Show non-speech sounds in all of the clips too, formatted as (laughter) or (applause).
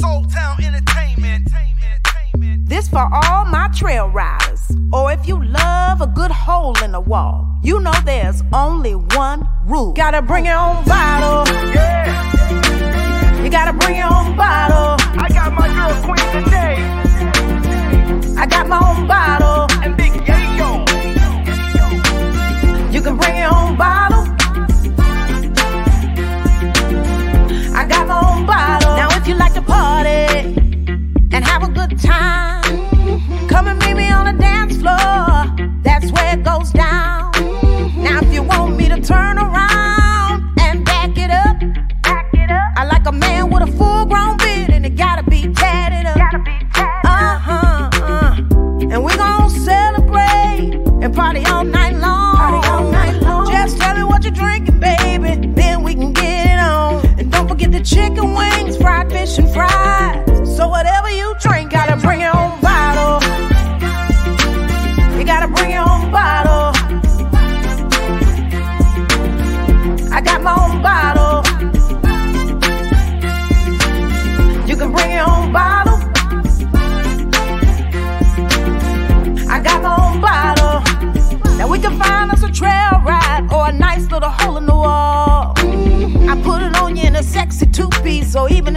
Soul Town Entertainment. This for all my trail riders. Or if you love a good hole in the wall, you know there's only one rule. Gotta bring your own bottle. Yeah, You gotta bring your own bottle. I got my girl Queen today. I got my own bottle. And Big Yayo. You can bring your own bottle. Time, come and meet me on the dance floor. That's where it goes down. Now, if you want me to turn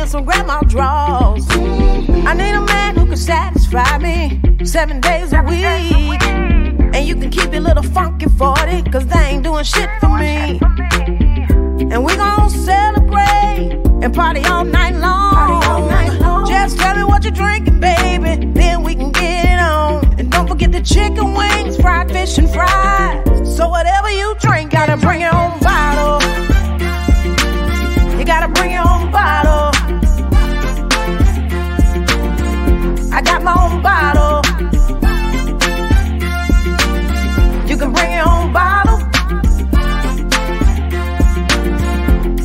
piece or even in some grandma draws. I need a man who can satisfy me seven days a week. And you can keep your little funky 40, cause they ain't doing shit for me. And we gon' celebrate and party all night long. Just tell me what you're drinking, baby. Then we can get it on. And don't forget the chicken wings, fried fish, and fries. So whatever you drink, gotta bring it own got my own bottle. You can bring your own bottle.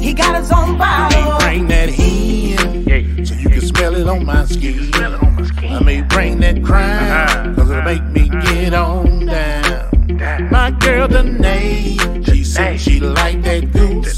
He got his own bottle. Bring that hen so you can smell it on my skin. I may bring that crime uh-huh. cause it'll make me uh-huh. get on down. My girl Danae, she said she like that goose.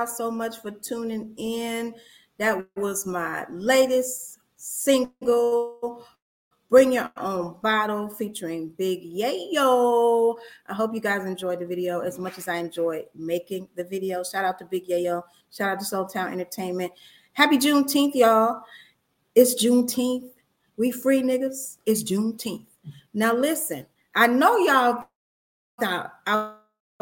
Y'all so much for tuning in. That was my latest single, Bring Your Own Bottle, featuring Big Yayo. I hope you guys enjoyed the video as much as I enjoyed making the video. Shout out to Big Yayo. Shout out to Soul Town Entertainment. Happy Juneteenth, y'all. It's Juneteenth. We free niggas. It's Juneteenth. Now listen, I know y'all thought I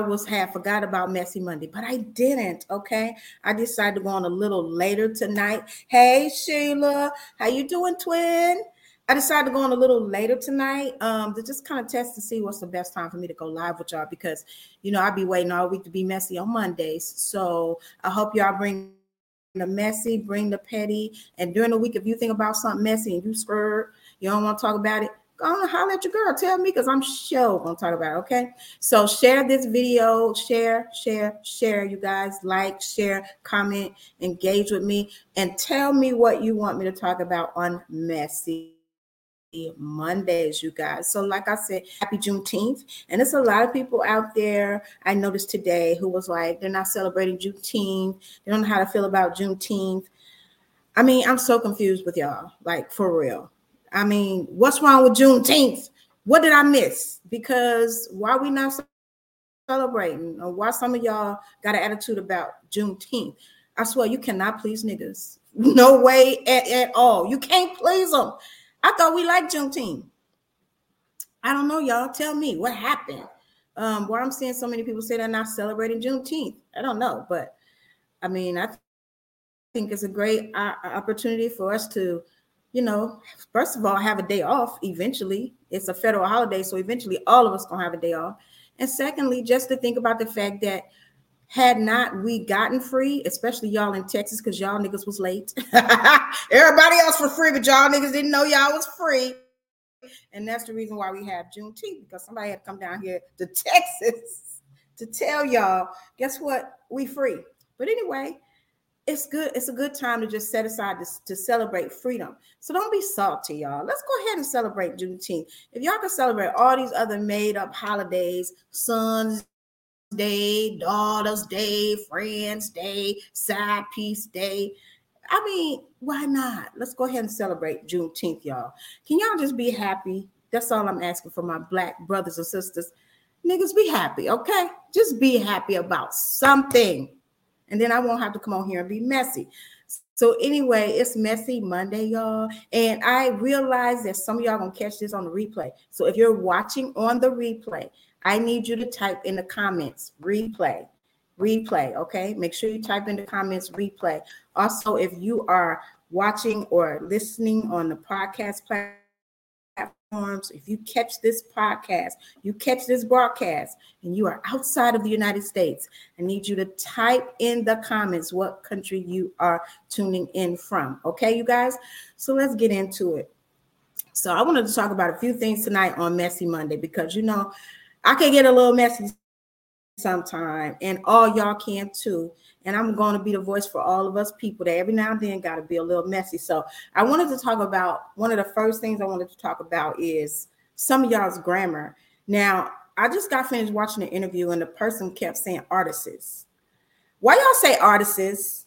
was half forgot about Messy Monday, but I didn't. Okay, I decided to go on a little later tonight. Hey Sheila, how you doing, twin? I decided to go on a little later tonight um, to just kind of test to see what's the best time for me to go live with y'all because you know I'll be waiting all week to be messy on Mondays. So I hope y'all bring the messy, bring the petty, and during the week if you think about something messy and you scared, you don't want to talk about it, go and holler at your girl. Tell me because I'm sure gonna talk about it. Okay. So share this video, share, share, share. You guys like, share, comment, engage with me, and tell me what you want me to talk about on messy. Mondays, you guys. So, like I said, happy Juneteenth. And it's a lot of people out there I noticed today who was like, they're not celebrating Juneteenth. They don't know how to feel about Juneteenth. I mean, I'm so confused with y'all, like for real. I mean, what's wrong with Juneteenth? What did I miss? Because why we not celebrating? Or why some of y'all got an attitude about Juneteenth? I swear you cannot please niggas. (laughs) No way at, at all. You can't please them. I thought we liked Juneteenth. I don't know, y'all. Tell me what happened. Um, why I'm seeing so many people say they're not celebrating Juneteenth. I don't know, but I mean, I think it's a great uh, opportunity for us to, you know, first of all, have a day off. Eventually, it's a federal holiday, so eventually, all of us gonna have a day off. And secondly, just to think about the fact that had not we gotten free, especially y'all in Texas, because y'all niggas was late. (laughs) Everybody else was free, but y'all niggas didn't know y'all was free. And that's the reason why we have Juneteenth, because somebody had come down here to (laughs) Texas to tell y'all, guess what? We free. But anyway, it's good. It's a good time to just set aside to, to celebrate freedom. So don't be salty, y'all. Let's go ahead and celebrate Juneteenth. If y'all can celebrate all these other made up holidays, Sons Day, Daughters Day, Friends Day, Side Piece Day. I mean, why not? Let's go ahead and celebrate Juneteenth, y'all. Can y'all just be happy? That's all I'm asking for my black brothers and sisters. Niggas, be happy, okay? Just be happy about something. And then I won't have to come on here and be messy. So anyway, it's messy Monday, y'all. And I realize that some of y'all gonna catch this on the replay. So if you're watching on the replay, I need you to type in the comments replay, replay. Okay. Make sure you type in the comments replay. Also, if you are watching or listening on the podcast platforms, if you catch this podcast, you catch this broadcast, and you are outside of the United States, I need you to type in the comments what country you are tuning in from. Okay, you guys? So let's get into it. So I wanted to talk about a few things tonight on Messy Monday because you know I can get a little messy sometime, and all y'all can too. And I'm going to be the voice for all of us people that every now and then got to be a little messy. So I wanted to talk about one of the first things I wanted to talk about is some of y'all's grammar. Now, I just got finished watching an interview, and the person kept saying artists. Why y'all say artists?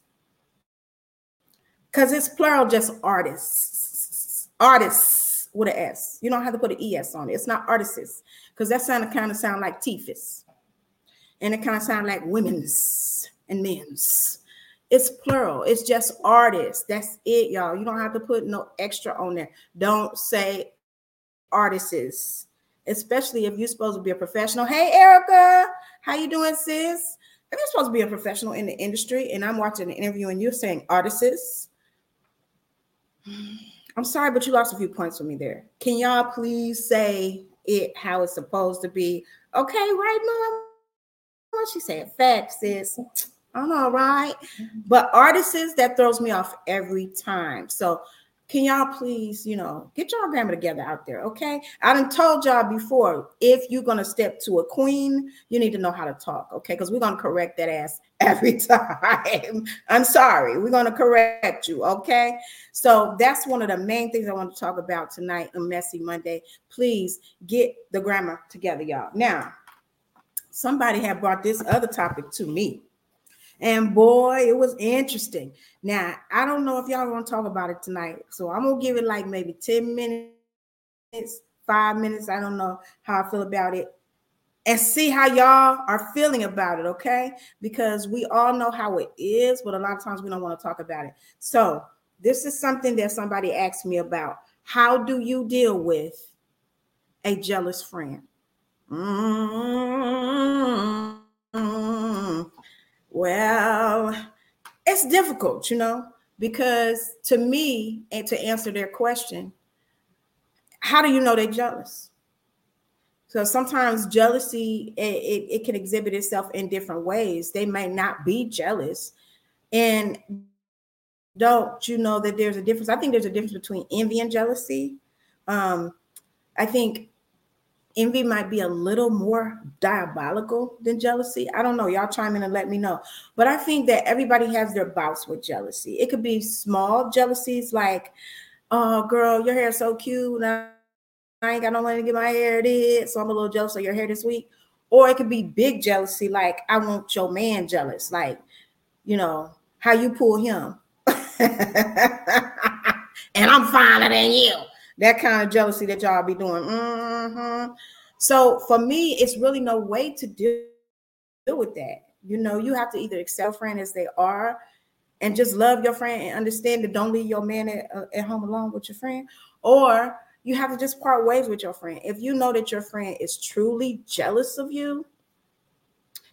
Because it's plural, just artists. Artists with an S. You don't have to put an ES on it. It's not artists because that sound kind of sound like Tifus. And it kind of sound like women's and men's. It's plural. It's just artists. That's it, y'all. You don't have to put no extra on there. Don't say artists, especially if you're supposed to be a professional. Hey, Erica, how you doing, sis? If you're supposed to be a professional in the industry, and I'm watching an interview and you're saying artists, I'm sorry, but you lost a few points for me there. Can y'all please say it how it's supposed to be. Okay, right, mom? What she said, facts is I'm all right. But artists that throws me off every time. So can y'all please, you know, get your grammar together out there, okay? I done told y'all before, if you're gonna step to a queen, you need to know how to talk, okay? Because we're gonna correct that ass (laughs) every time. I'm sorry, we're gonna correct you, okay? So that's one of the main things I want to talk about tonight on Messy Monday. Please get the grammar together, y'all. Now, somebody had brought this other topic to me. And boy, it was interesting. Now, I don't know if y'all want to talk about it tonight. So I'm going to give it like maybe 10 minutes, five minutes. I don't know how I feel about it. And see how y'all are feeling about it, okay? Because we all know how it is, but a lot of times we don't want to talk about it. So, this is something that somebody asked me about. How do you deal with a jealous friend? Mm-hmm. Well, it's difficult, you know, because to me, and to answer their question, how do you know they're jealous? So sometimes jealousy it, it, it, can exhibit itself in different ways. They may not be jealous, and don't you know that there's a difference? I think there's a difference between envy and jealousy. Um, I think envy might be a little more diabolical than jealousy. I don't know. Y'all chime in and let me know. But I think that everybody has their bouts with jealousy. It could be small jealousies, like oh girl, your hair's so cute. I, I ain't got no money to get my hair did, so I'm a little jealous of your hair this week. Or it could be big jealousy, like I want your man jealous, like you know how you pull him, (laughs) and I'm finer than you. That kind of jealousy that y'all be doing. Mm-hmm. So for me, it's really no way to deal, with that. You know, you have to either accept friend as they are and just love your friend and understand that don't leave your man at, uh, at home alone with your friend, or you have to just part ways with your friend. If you know that your friend is truly jealous of you,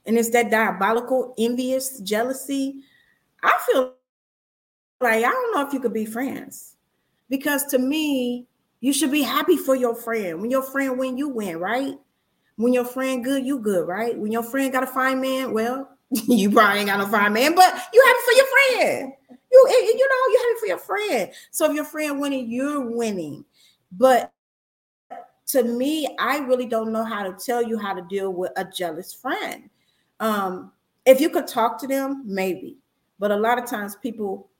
and it's that diabolical, envious jealousy, I feel like I don't know if you could be friends. Because to me, you should be happy for your friend. When your friend win, you win, right? When your friend good, you good, right? When your friend got a fine man, well, (laughs) you probably ain't got no fine man, but you happy for your friend. You, you know, you happy for your friend. So if your friend winning, you're winning. But to me, I really don't know how to tell you how to deal with a jealous friend. Um, if you could talk to them, maybe. But a lot of times people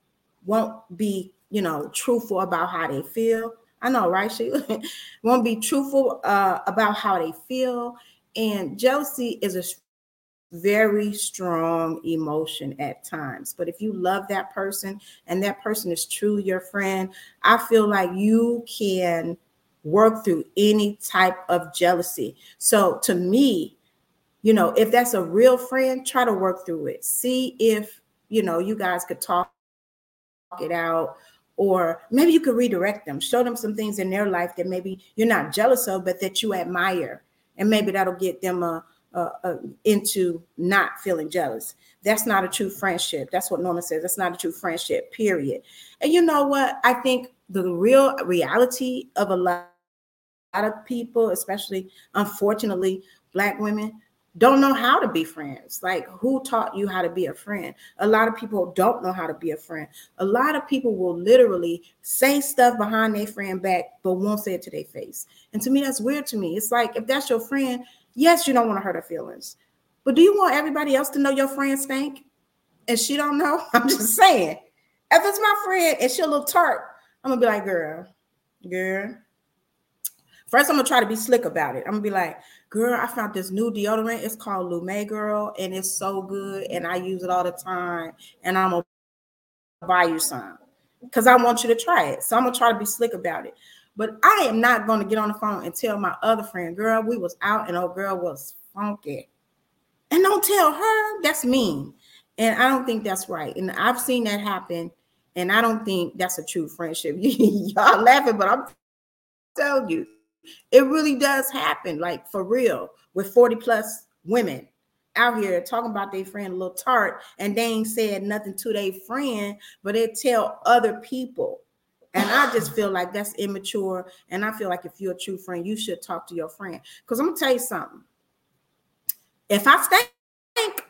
won't be, you know, truthful about how they feel. I know, right? She (laughs) won't be truthful uh, about how they feel. And jealousy is a very strong emotion at times. But if you love that person and that person is truly your friend, I feel like you can work through any type of jealousy. So to me, you know, if that's a real friend, try to work through it. See if, you know, you guys could talk it out or maybe you could redirect them, show them some things in their life that maybe you're not jealous of, but that you admire. And maybe that'll get them a, a, a, into not feeling jealous. That's not a true friendship. That's what Norman says. That's not a true friendship, period. And you know what? I think the real reality of a lot of people, especially unfortunately, Black women, don't know how to be friends. Like, who taught you how to be a friend? A lot of people don't know how to be a friend. A lot of people will literally say stuff behind their friend back, but won't say it to their face. And to me, that's weird to me. It's like, if that's your friend, yes, you don't want to hurt her feelings. But do you want everybody else to know your friend stank? And she don't know? (laughs) I'm just saying. If it's my friend and she a little tart, I'm gonna be like, girl, girl. First, I'm gonna try to be slick about it. I'm gonna be like, girl, I found this new deodorant. It's called Lume Girl, and it's so good, and I use it all the time. And I'm gonna buy you some because I want you to try it. So I'm gonna try to be slick about it. But I am not gonna get on the phone and tell my other friend, girl, we was out and old girl was funky. And don't tell her that's mean. And I don't think that's right. And I've seen that happen. And I don't think that's a true friendship. (laughs) Y'all laughing, but I'm telling you, it really does happen, like for real, with 40 plus women out here talking about their friend a little tart, and they ain't said nothing to their friend, but they tell other people. And I just (sighs) feel like that's immature. And I feel like if you're a true friend, you should talk to your friend. Because I'm gonna tell you something. If I stink,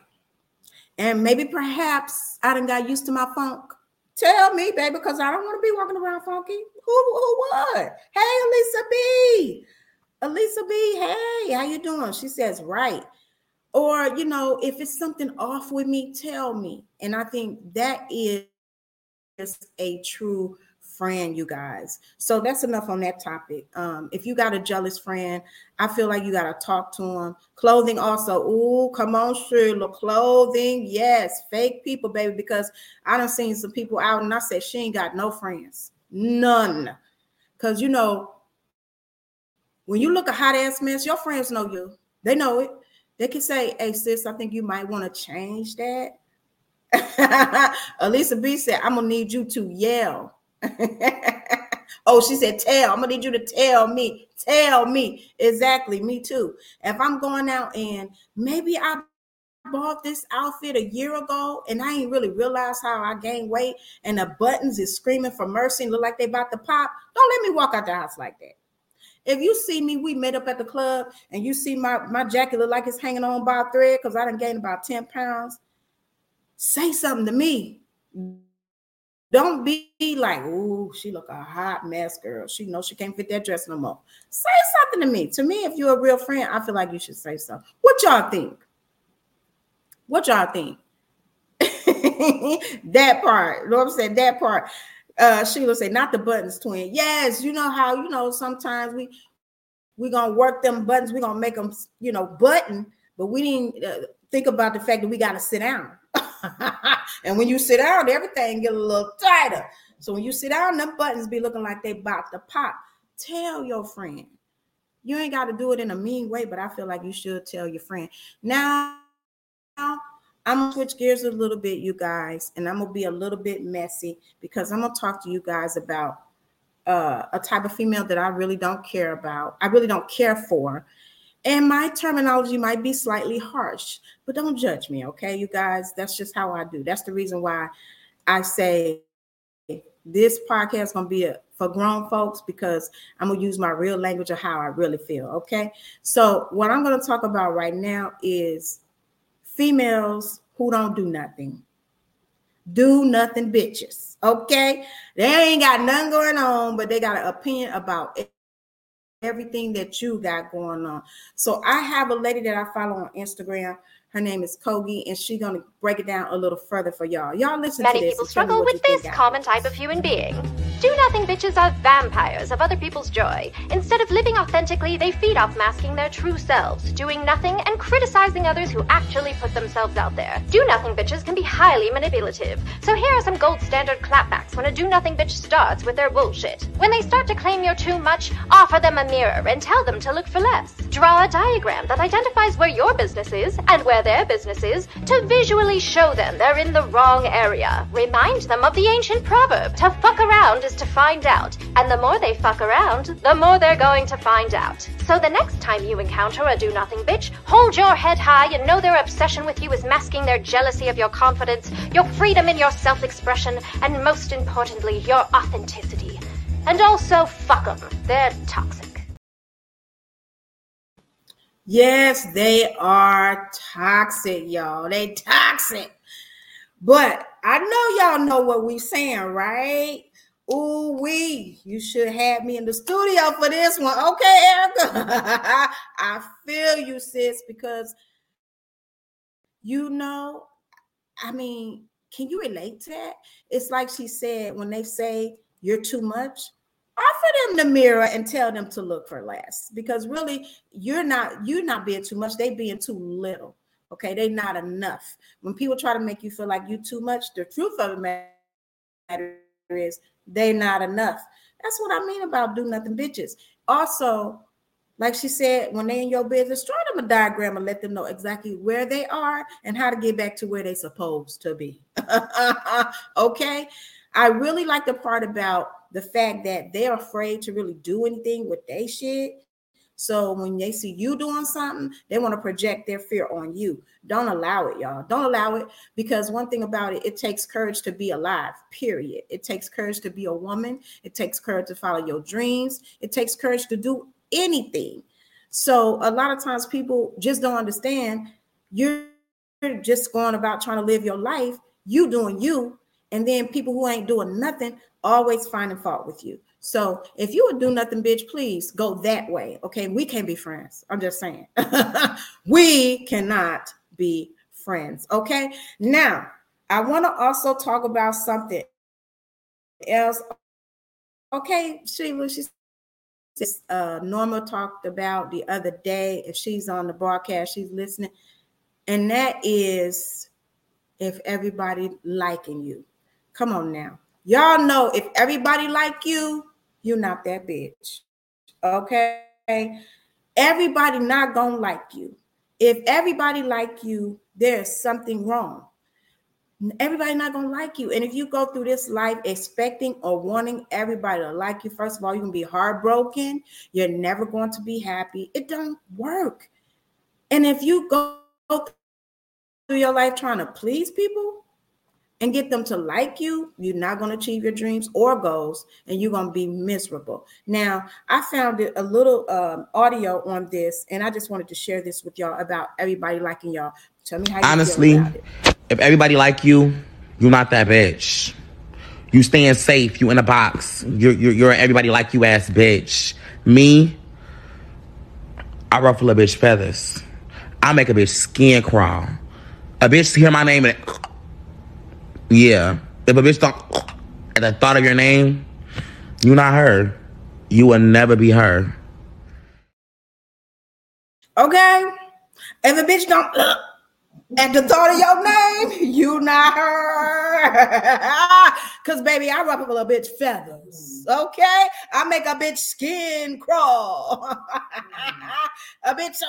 and maybe perhaps I done got used to my funk, Tell me, baby, because I don't want to be walking around funky. Who, who what? Hey, Elisa B. Elisa B, hey, how you doing? She says, right. Or, you know, if it's something off with me, tell me. And I think that is a true friend, you guys. So that's enough on that topic. Um, if you got a jealous friend, I feel like you got to talk to them. Clothing also. Ooh, come on, Shirley. Clothing, yes. Fake people, baby, because I done seen some people out and I said she ain't got no friends. None. Because, you know, when you look a hot ass mess, your friends know you. They know it. They can say, hey, sis, I think you might want to change that. (laughs) Elisa B said, I'm to need you to yell. (laughs) oh, she said, tell. I'm gonna need you to tell me. Tell me. Exactly. Me too. If I'm going out and maybe I bought this outfit a year ago and I ain't really realized how I gained weight and the buttons is screaming for mercy and look like they about to pop, don't let me walk out the house like that. If you see me, we met up at the club and you see my, my jacket look like it's hanging on by a thread because I done gained about 10 pounds, say something to me don't be like, "Ooh, she look a hot mess, girl. She knows she can't fit that dress no more." Say something to me. To me, if you're a real friend, I feel like you should say something. What y'all think? What y'all think? (laughs) that part. Lord said that part. Uh, Sheila say, not the buttons, twin. Yes, you know how you know sometimes we we gonna work them buttons. We gonna make them, you know, button, but we didn't uh, think about the fact that we got to sit down. (laughs) and when you sit down, everything get a little tighter. So when you sit down, them buttons be looking like they about to pop. Tell your friend. You ain't got to do it in a mean way, but I feel like you should tell your friend. Now, I'm gonna switch gears a little bit, you guys, and I'm gonna be a little bit messy because I'm gonna talk to you guys about uh, a type of female that I really don't care about. I really don't care for. And my terminology might be slightly harsh, but don't judge me, okay, you guys? That's just how I do. That's the reason why I say this podcast is gonna be a, for grown folks because I'm gonna use my real language of how I really feel. Okay. So what I'm gonna talk about right now is females who don't do nothing. Do nothing bitches. Okay. They ain't got nothing going on, but they got an opinion about everything that you got going on. So I have a lady that I follow on Instagram. Her name is Kogi, and she's gonna break it down a little further for y'all. Y'all listen Many to this. Many people and tell me struggle with this common type of human being. Do nothing bitches are vampires of other people's joy. Instead of living authentically, they feed off masking their true selves, doing nothing and criticizing others who actually put themselves out there. Do nothing bitches can be highly manipulative. So here are some gold standard clapbacks when a do nothing bitch starts with their bullshit. When they start to claim you're too much, offer them a mirror and tell them to look for less. Draw a diagram that identifies where your business is and where their business is to visually show them they're in the wrong area. Remind them of the ancient proverb to fuck around to find out. And the more they fuck around, the more they're going to find out. So the next time you encounter a do nothing bitch, hold your head high and know their obsession with you is masking their jealousy of your confidence, your freedom in your self expression, and most importantly, your authenticity. And also, fuck them. They're toxic. Yes, they are toxic, y'all. They toxic. But I know y'all know what we saying, right? Ooh, we, you should have me in the studio for this one. Okay, Erica. (laughs) I feel you, sis, because you know, I mean, can you relate to that? It's like she said when they say you're too much, offer them the mirror and tell them to look for less because really you're not you're not being too much they being too little okay they not enough when people try to make you feel like you too much the truth of the matter is they not enough. That's what i mean about do nothing bitches. Also like she said when they in your business draw them a diagram and let them know exactly where they are and how to get back to where they supposed to be. (laughs) Okay? I really like the part about the fact that they're afraid to really do anything with their shit. So when they see you doing something, they want to project their fear on you. Don't allow it, y'all. Don't allow it because one thing about it, it takes courage to be alive, period. It takes courage to be a woman. It takes courage to follow your dreams. It takes courage to do anything. So a lot of times people just don't understand you're just going about trying to live your life, you doing you, and then people who ain't doing nothing always finding fault with you. So if you would do nothing, bitch, please go that way. Okay, we can't be friends. I'm just saying, (laughs) we cannot be friends. Okay, now I want to also talk about something else. Okay, Sheila, she's uh, Norma talked about the other day. If she's on the broadcast, she's listening, and that is if everybody liking you. Come on now. Y'all know if everybody like you, you're not that bitch. Okay? Everybody not gonna like you. If everybody like you, there's something wrong. Everybody not gonna like you. And if you go through this life expecting or wanting everybody to like you, first of all, you're gonna be heartbroken. You're never going to be happy. It don't work. And if you go through your life trying to please people, and get them to like you, you're not going to achieve your dreams or goals, and you're going to be miserable. Now, I found a little um, audio on this, and I just wanted to share this with y'all about everybody liking y'all. Tell me how you Honestly, feel about it. if everybody like you, you're not that bitch. You staying safe. You in a box. You're you're, you're everybody like you ass bitch. Me, I ruffle a bitch feathers. I make a bitch skin crawl. A bitch hear my name and yeah. If a bitch don't At the thought of your name, you not her. You will never be her. Okay? If a bitch don't at the thought of your name, you not her. Cause baby, I ruffle a bitch feathers. Okay? I make a bitch skin crawl. (laughs) a bitch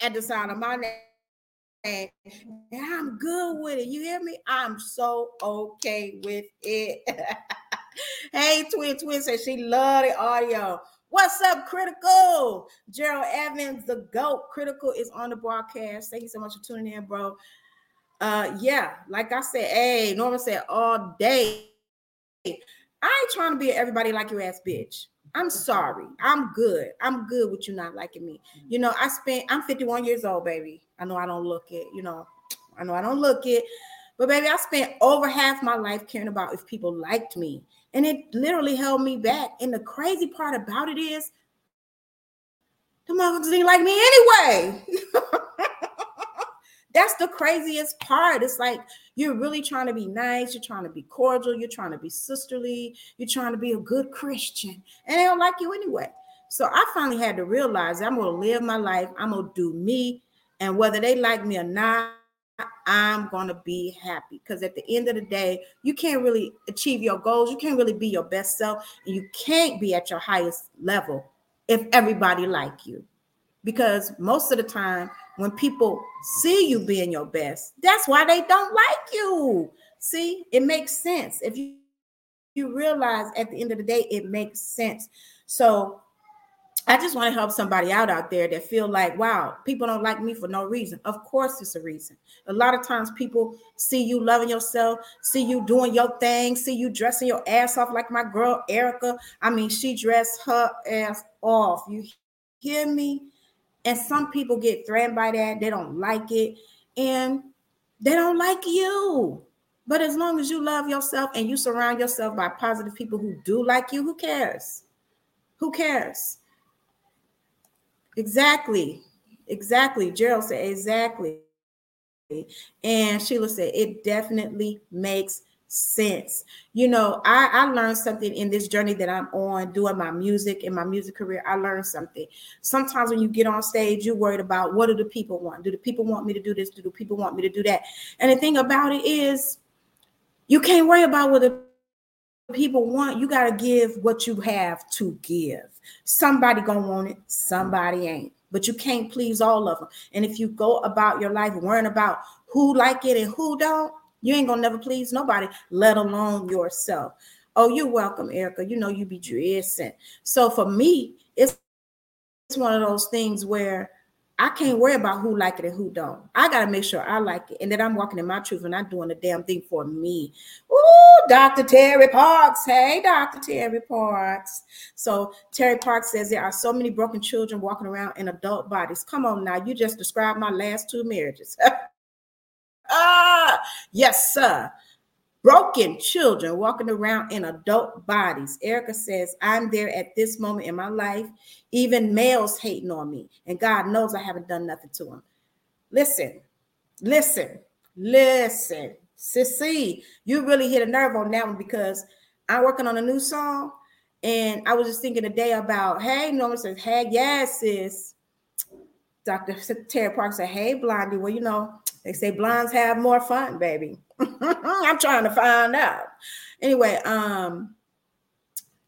at the sound of my name. And I'm good with it. You hear me? I'm so okay with it. (laughs) hey, Twin Twin says she love the audio. What's up, Critical? Gerald Evans, the GOAT. Critical is on the broadcast. Thank you so much for tuning in, bro. Uh, yeah, like I said, hey, Norman said all day. I ain't trying to be everybody like your ass bitch. I'm sorry. I'm good. I'm good with you not liking me. Mm-hmm. You know, I spent, I'm 51 years old, baby. I know I don't look it, you know, I know I don't look it, but baby, I spent over half my life caring about if people liked me. And it literally held me back. And the crazy part about it is, the motherfuckers didn't like me anyway. (laughs) That's the craziest part. It's like you're really trying to be nice, you're trying to be cordial, you're trying to be sisterly, you're trying to be a good Christian, and they don't like you anyway. So I finally had to realize I'm going to live my life, I'm going to do me, and whether they like me or not, I'm going to be happy because at the end of the day, you can't really achieve your goals. You can't really be your best self, and you can't be at your highest level if everybody like you. Because most of the time, when people see you being your best, that's why they don't like you. See, it makes sense. If you you realize at the end of the day, it makes sense. So I just want to help somebody out out there that feel like, wow, people don't like me for no reason. Of course, it's a reason. A lot of times, people see you loving yourself, see you doing your thing, see you dressing your ass off like my girl Erica. I mean, she dressed her ass off. You hear me? And some people get threatened by that. They don't like it, and they don't like you. But as long as you love yourself and you surround yourself by positive people who do like you, who cares? Who cares? Exactly. Exactly. Gerald said, exactly. And Sheila said, it definitely makes sense. You know, I, I learned something in this journey that I'm on doing my music and my music career. I learned something. Sometimes when you get on stage, you're worried about what do the people want? Do the people want me to do this? Do the people want me to do that? And the thing about it is, you can't worry about what the people want. You got to give what you have to give. Somebody gonna want it, somebody ain't. But you can't please all of them. And if you go about your life worrying about who like it and who don't, you ain't gonna never please nobody, let alone yourself. Oh, you're welcome, Erica. You know you be dressing. So for me, it's it's one of those things where I can't worry about who like it and who don't. I gotta make sure I like it, and that I'm walking in my truth and not doing a damn thing for me. Ooh, Dr. Terry Parks. Hey, Dr. Terry Parks. So Terry Parks says there are so many broken children walking around in adult bodies. Come on now, you just described my last two marriages. (laughs) ah, yes, sir broken children walking around in adult bodies. Erica says, I'm there at this moment in my life. Even males hating on me, and God knows I haven't done nothing to them. Listen, listen, listen. Sissy, you really hit a nerve on that one because I'm working on a new song. And I was just thinking today about, hey, Norman says, hey, yes, sis. Dr. Terry Park said, hey, Blondie. Well, you know, they say blondes have more fun, baby. (laughs) I'm trying to find out. Anyway, um,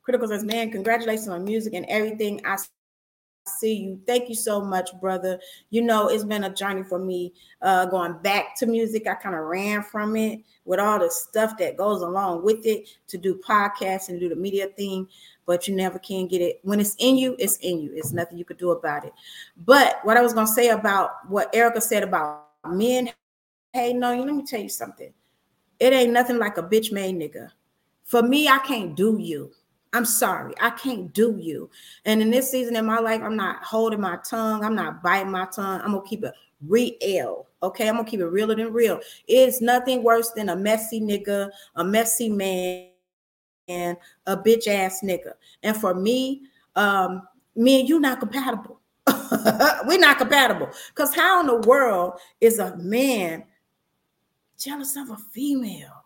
Critical says, man, congratulations on music and everything. I see you. Thank you so much, brother. You know, it's been a journey for me uh, going back to music. I kind of ran from it with all the stuff that goes along with it to do podcasts and do the media thing, but you never can get it. When it's in you, it's in you. It's nothing you could do about it. But what I was going to say about what Erica said about men, hey, no, let me tell you something. It ain't nothing like a bitch made nigga. For me, I can't do you. I'm sorry, I can't do you. And in this season in my life, I'm not holding my tongue. I'm not biting my tongue. I'm gonna keep it real. Okay, I'm gonna keep it realer than real. It's nothing worse than a messy nigga, a messy man, and a bitch ass nigga. And for me, um, me and you not compatible. (laughs) We're not compatible. Because how in the world is a man jealous of a female?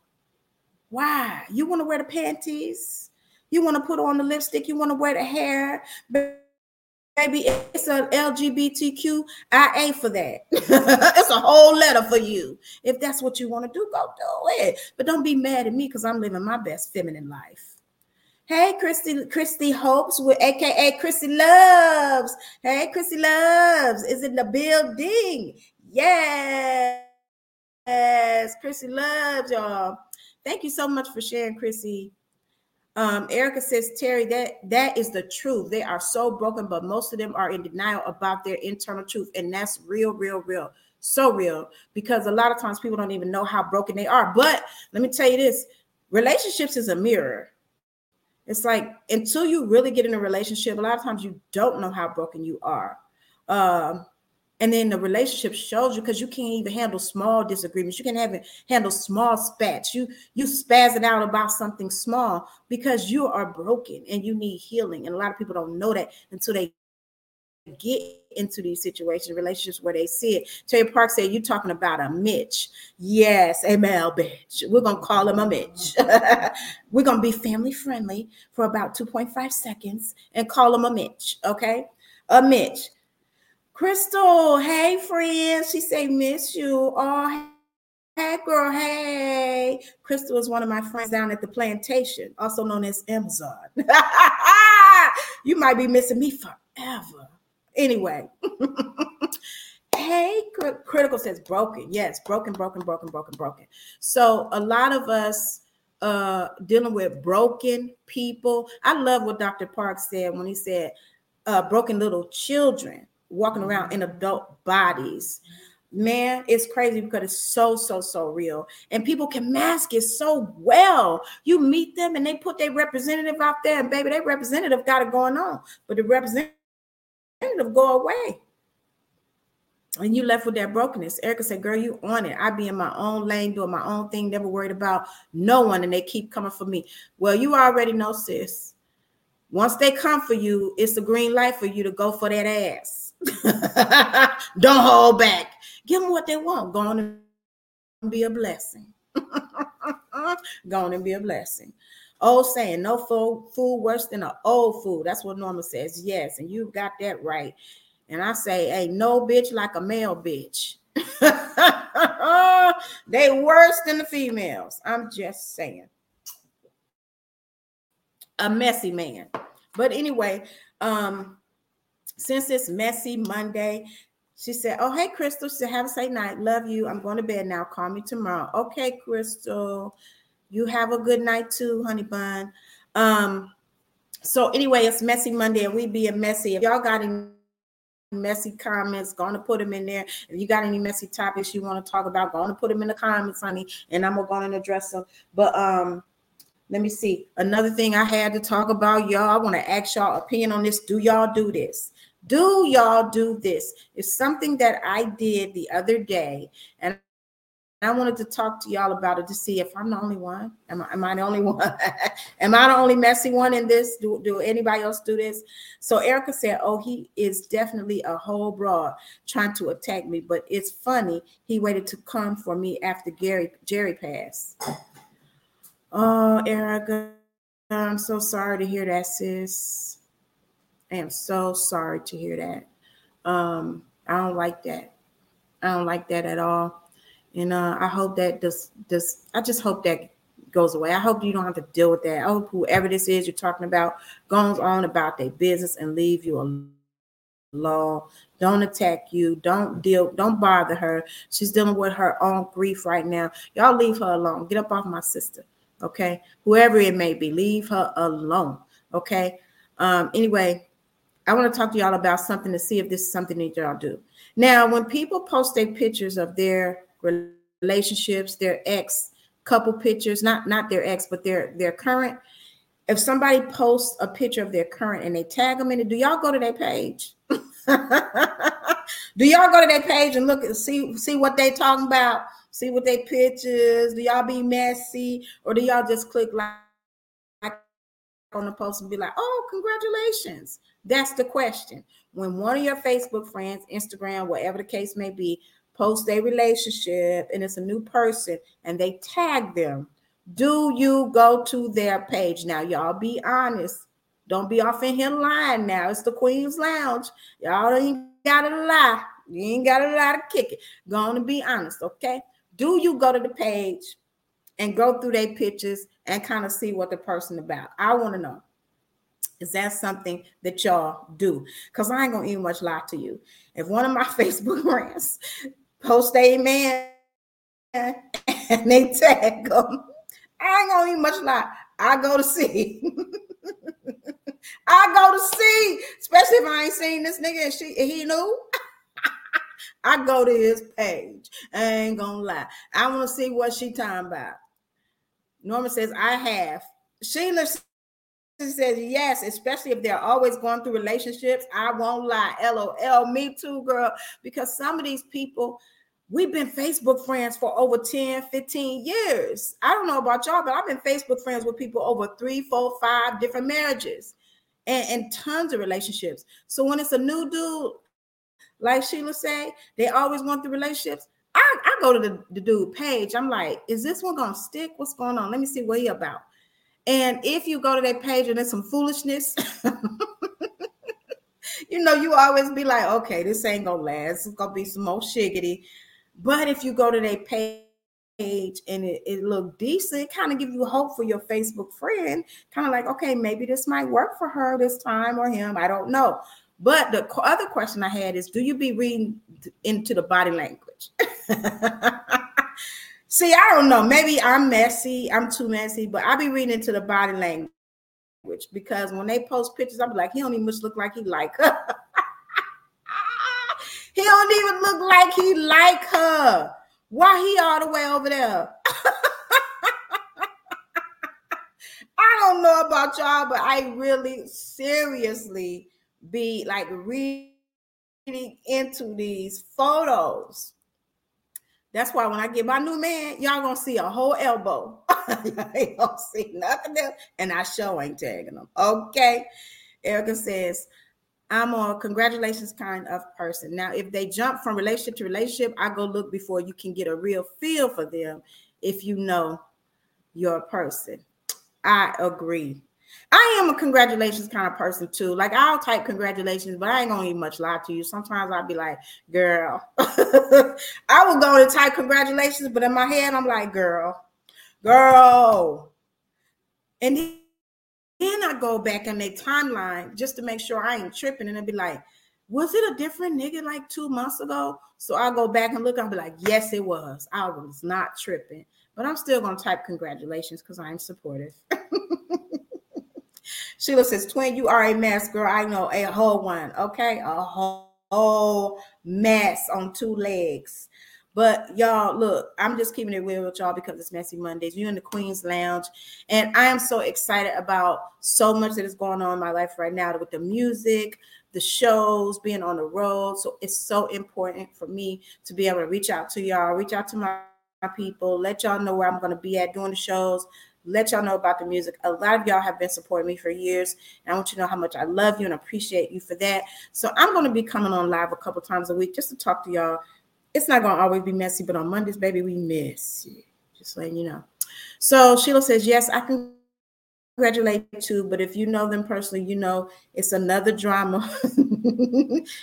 Why? You want to wear the panties? You want to put on the lipstick? You want to wear the hair? Baby, it's an LGBTQIA for that. (laughs) it's a whole letter for you. If that's what you want to do, go do it. But don't be mad at me because I'm living my best feminine life. Hey, Christy, Christy Hopes with AKA Christy Loves. Hey, Christy Loves is in the building. Yes. Yes, Chrissy loves y'all. Thank you so much for sharing, Chrissy. Um, Erica says, Terry, that that is the truth. They are so broken, but most of them are in denial about their internal truth, and that's real, real, real, so real. Because a lot of times people don't even know how broken they are. But let me tell you this: relationships is a mirror. It's like until you really get in a relationship, a lot of times you don't know how broken you are. Um, and then the relationship shows you because you can't even handle small disagreements. You can have handle small spats. You you spazzing out about something small because you are broken and you need healing. And a lot of people don't know that until they get into these situations relationships where they see it terry park said you talking about a mitch yes a male bitch we're gonna call him a mitch (laughs) we're gonna be family friendly for about 2.5 seconds and call him a mitch okay a mitch Crystal, hey friends. She say miss you. Oh, hey girl, hey. Crystal is one of my friends down at the plantation, also known as Amazon. (laughs) you might be missing me forever. Anyway. hey, critical says broken. Yes, broken, broken, broken, broken, broken. So a lot of us uh dealing with broken people. I love what Dr. Park said when he said uh broken little children walking around in adult bodies man it's crazy because it's so so so real and people can mask it so well you meet them and they put their representative out there and baby their representative got it going on but the representative go away and you left with that brokenness erica said girl you on it i be in my own lane doing my own thing never worried about no one and they keep coming for me well you already know sis once they come for you it's a green light for you to go for that ass (laughs) Don't hold back. Give them what they want. Go on and be a blessing. (laughs) Go on and be a blessing. Old saying, no food, food worse than an old food. That's what Norma says. Yes, and you've got that right. And I say, hey, no bitch like a male bitch. (laughs) they worse than the females. I'm just saying. A messy man. But anyway, um, since it's messy Monday, she said, Oh, hey, Crystal. She said, Have a safe night. Love you. I'm going to bed now. Call me tomorrow. Okay, Crystal. You have a good night too, honey bun. Um, so anyway, it's messy Monday, and we being messy. If y'all got any messy comments, to put them in there. If you got any messy topics you want to talk about, to put them in the comments, honey, and I'm to address them. But um, let me see. Another thing I had to talk about, y'all. I want to ask y'all opinion on this. Do y'all do this? Do y'all do this? It's something that I did the other day, and I wanted to talk to y'all about it to see if I'm the only one. Am I, am I the only (laughs) one? am I the only messy one in this? Do, do anybody else do this? So Erica said, Oh, he is definitely a whole broad trying to attack me. But it's funny, he waited to come for me after Gary Jerry passed. Oh, Erica, I'm so sorry to hear that, sis. I am so sorry to hear that. Um, I don't like that. I don't like that at all. And uh, I hope that this this I just hope that goes away. I hope you don't have to deal with that. I hope whoever this is you're talking about goes on about their business and leave you alone. Don't attack you. Don't deal. Don't bother her. She's dealing with her own grief right now. Y'all leave her alone. Get up off my sister. Okay, whoever it may be, leave her alone. Okay. Um. Anyway, I want to talk to y'all about something to see if this is something that y'all do. Now, when people post their pictures of their relationships, their ex couple pictures, not not their ex, but their their current. If somebody posts a picture of their current and they tag them in it, do y'all go to their page? (laughs) do y'all go to their page and look and see see what they talking about? See what they pictures? Do y'all be messy or do y'all just click like on the post and be like, "Oh, congratulations." That's the question. When one of your Facebook friends, Instagram, whatever the case may be, post a relationship and it's a new person and they tag them, Do you go to their page now? Y'all be honest. Don't be off in here lying now. It's the Queen's Lounge. Y'all ain't gotta lie. You ain't gotta lie to kick it. To be honest, okay? Do you go to the page and go through their pictures and kind of see what the person about? I want to know. Is that something that y'all do? Because I ain't gonna even much lie to you. If one of my (laughs) Facebook friends post amen and they tag them, I ain't gonna even much lie. I go to see. (laughs) I go to see, especially if I ain't seen this nigga and she he knew. (laughs) I go to his page. I ain't gonna lie. I want to see what she talking about. Norma says, I have. Sheila says, yes, especially if they're always going through relationships. I won't lie. LOL. Me too, girl. Because some of these people, we've been Facebook friends for over 10, 15 years. I don't know about y'all, but I've been Facebook friends with people over three, four, five different marriages and, and tons of relationships. So when it's a new dude, like Sheila say, they always want the relationships. I, I go to the, the dude page. I'm like, is this one gonna stick? What's going on? Let me see what he about. And if you go to that page and there's some foolishness, (laughs) you know, you always be like, okay, this ain't gonna last. It's gonna be some more shiggity. But if you go to their page and it, it look decent, kind of give you hope for your Facebook friend, kind of like, okay, maybe this might work for her this time or him. I don't know. But the other question I had is, do you be reading into the body language? (laughs) See, I don't know. Maybe I'm messy. I'm too messy, but I'll be reading into the body language because when they post pictures, I'm like, he don't even look like he like her. (laughs) he don't even look like he like her. Why he all the way over there? (laughs) I don't know about y'all, but I really seriously be like reading into these photos. That's why when I get my new man, y'all gonna see a whole elbow. (laughs) y'all ain't gonna see nothing else, and I show ain't tagging them. Okay. Erica says, I'm a congratulations kind of person. Now, if they jump from relationship to relationship, I go look before you can get a real feel for them if you know your person. I agree. I am a congratulations kind of person too. Like I'll type congratulations, but I ain't gonna even much lie to you. Sometimes I'll be like, girl. (laughs) I will go to type congratulations, but in my head, I'm like, girl, girl. And then I go back in their timeline just to make sure I ain't tripping. And I'll be like, was it a different nigga like two months ago? So I'll go back and look. I'll be like, yes, it was. I was not tripping. But I'm still gonna type congratulations because I'm supportive. (laughs) Sheila says, Twin, you are a mess, girl. I know a whole one. Okay. A whole, whole mess on two legs. But y'all, look, I'm just keeping it real with y'all because it's Messy Mondays. You're in the Queen's Lounge, and I am so excited about so much that is going on in my life right now with the music, the shows, being on the road. So it's so important for me to be able to reach out to y'all, reach out to my people, let y'all know where I'm going to be at doing the shows, let y'all know about the music. A lot of y'all have been supporting me for years, and I want you to know how much I love you and appreciate you for that. So I'm going to be coming on live a couple times a week just to talk to y'all. It's not going to always be messy, but on Mondays, baby, we miss you. Just letting you know. So Sheila says, yes, I can congratulate you too, but if you know them personally, you know it's another drama. (laughs)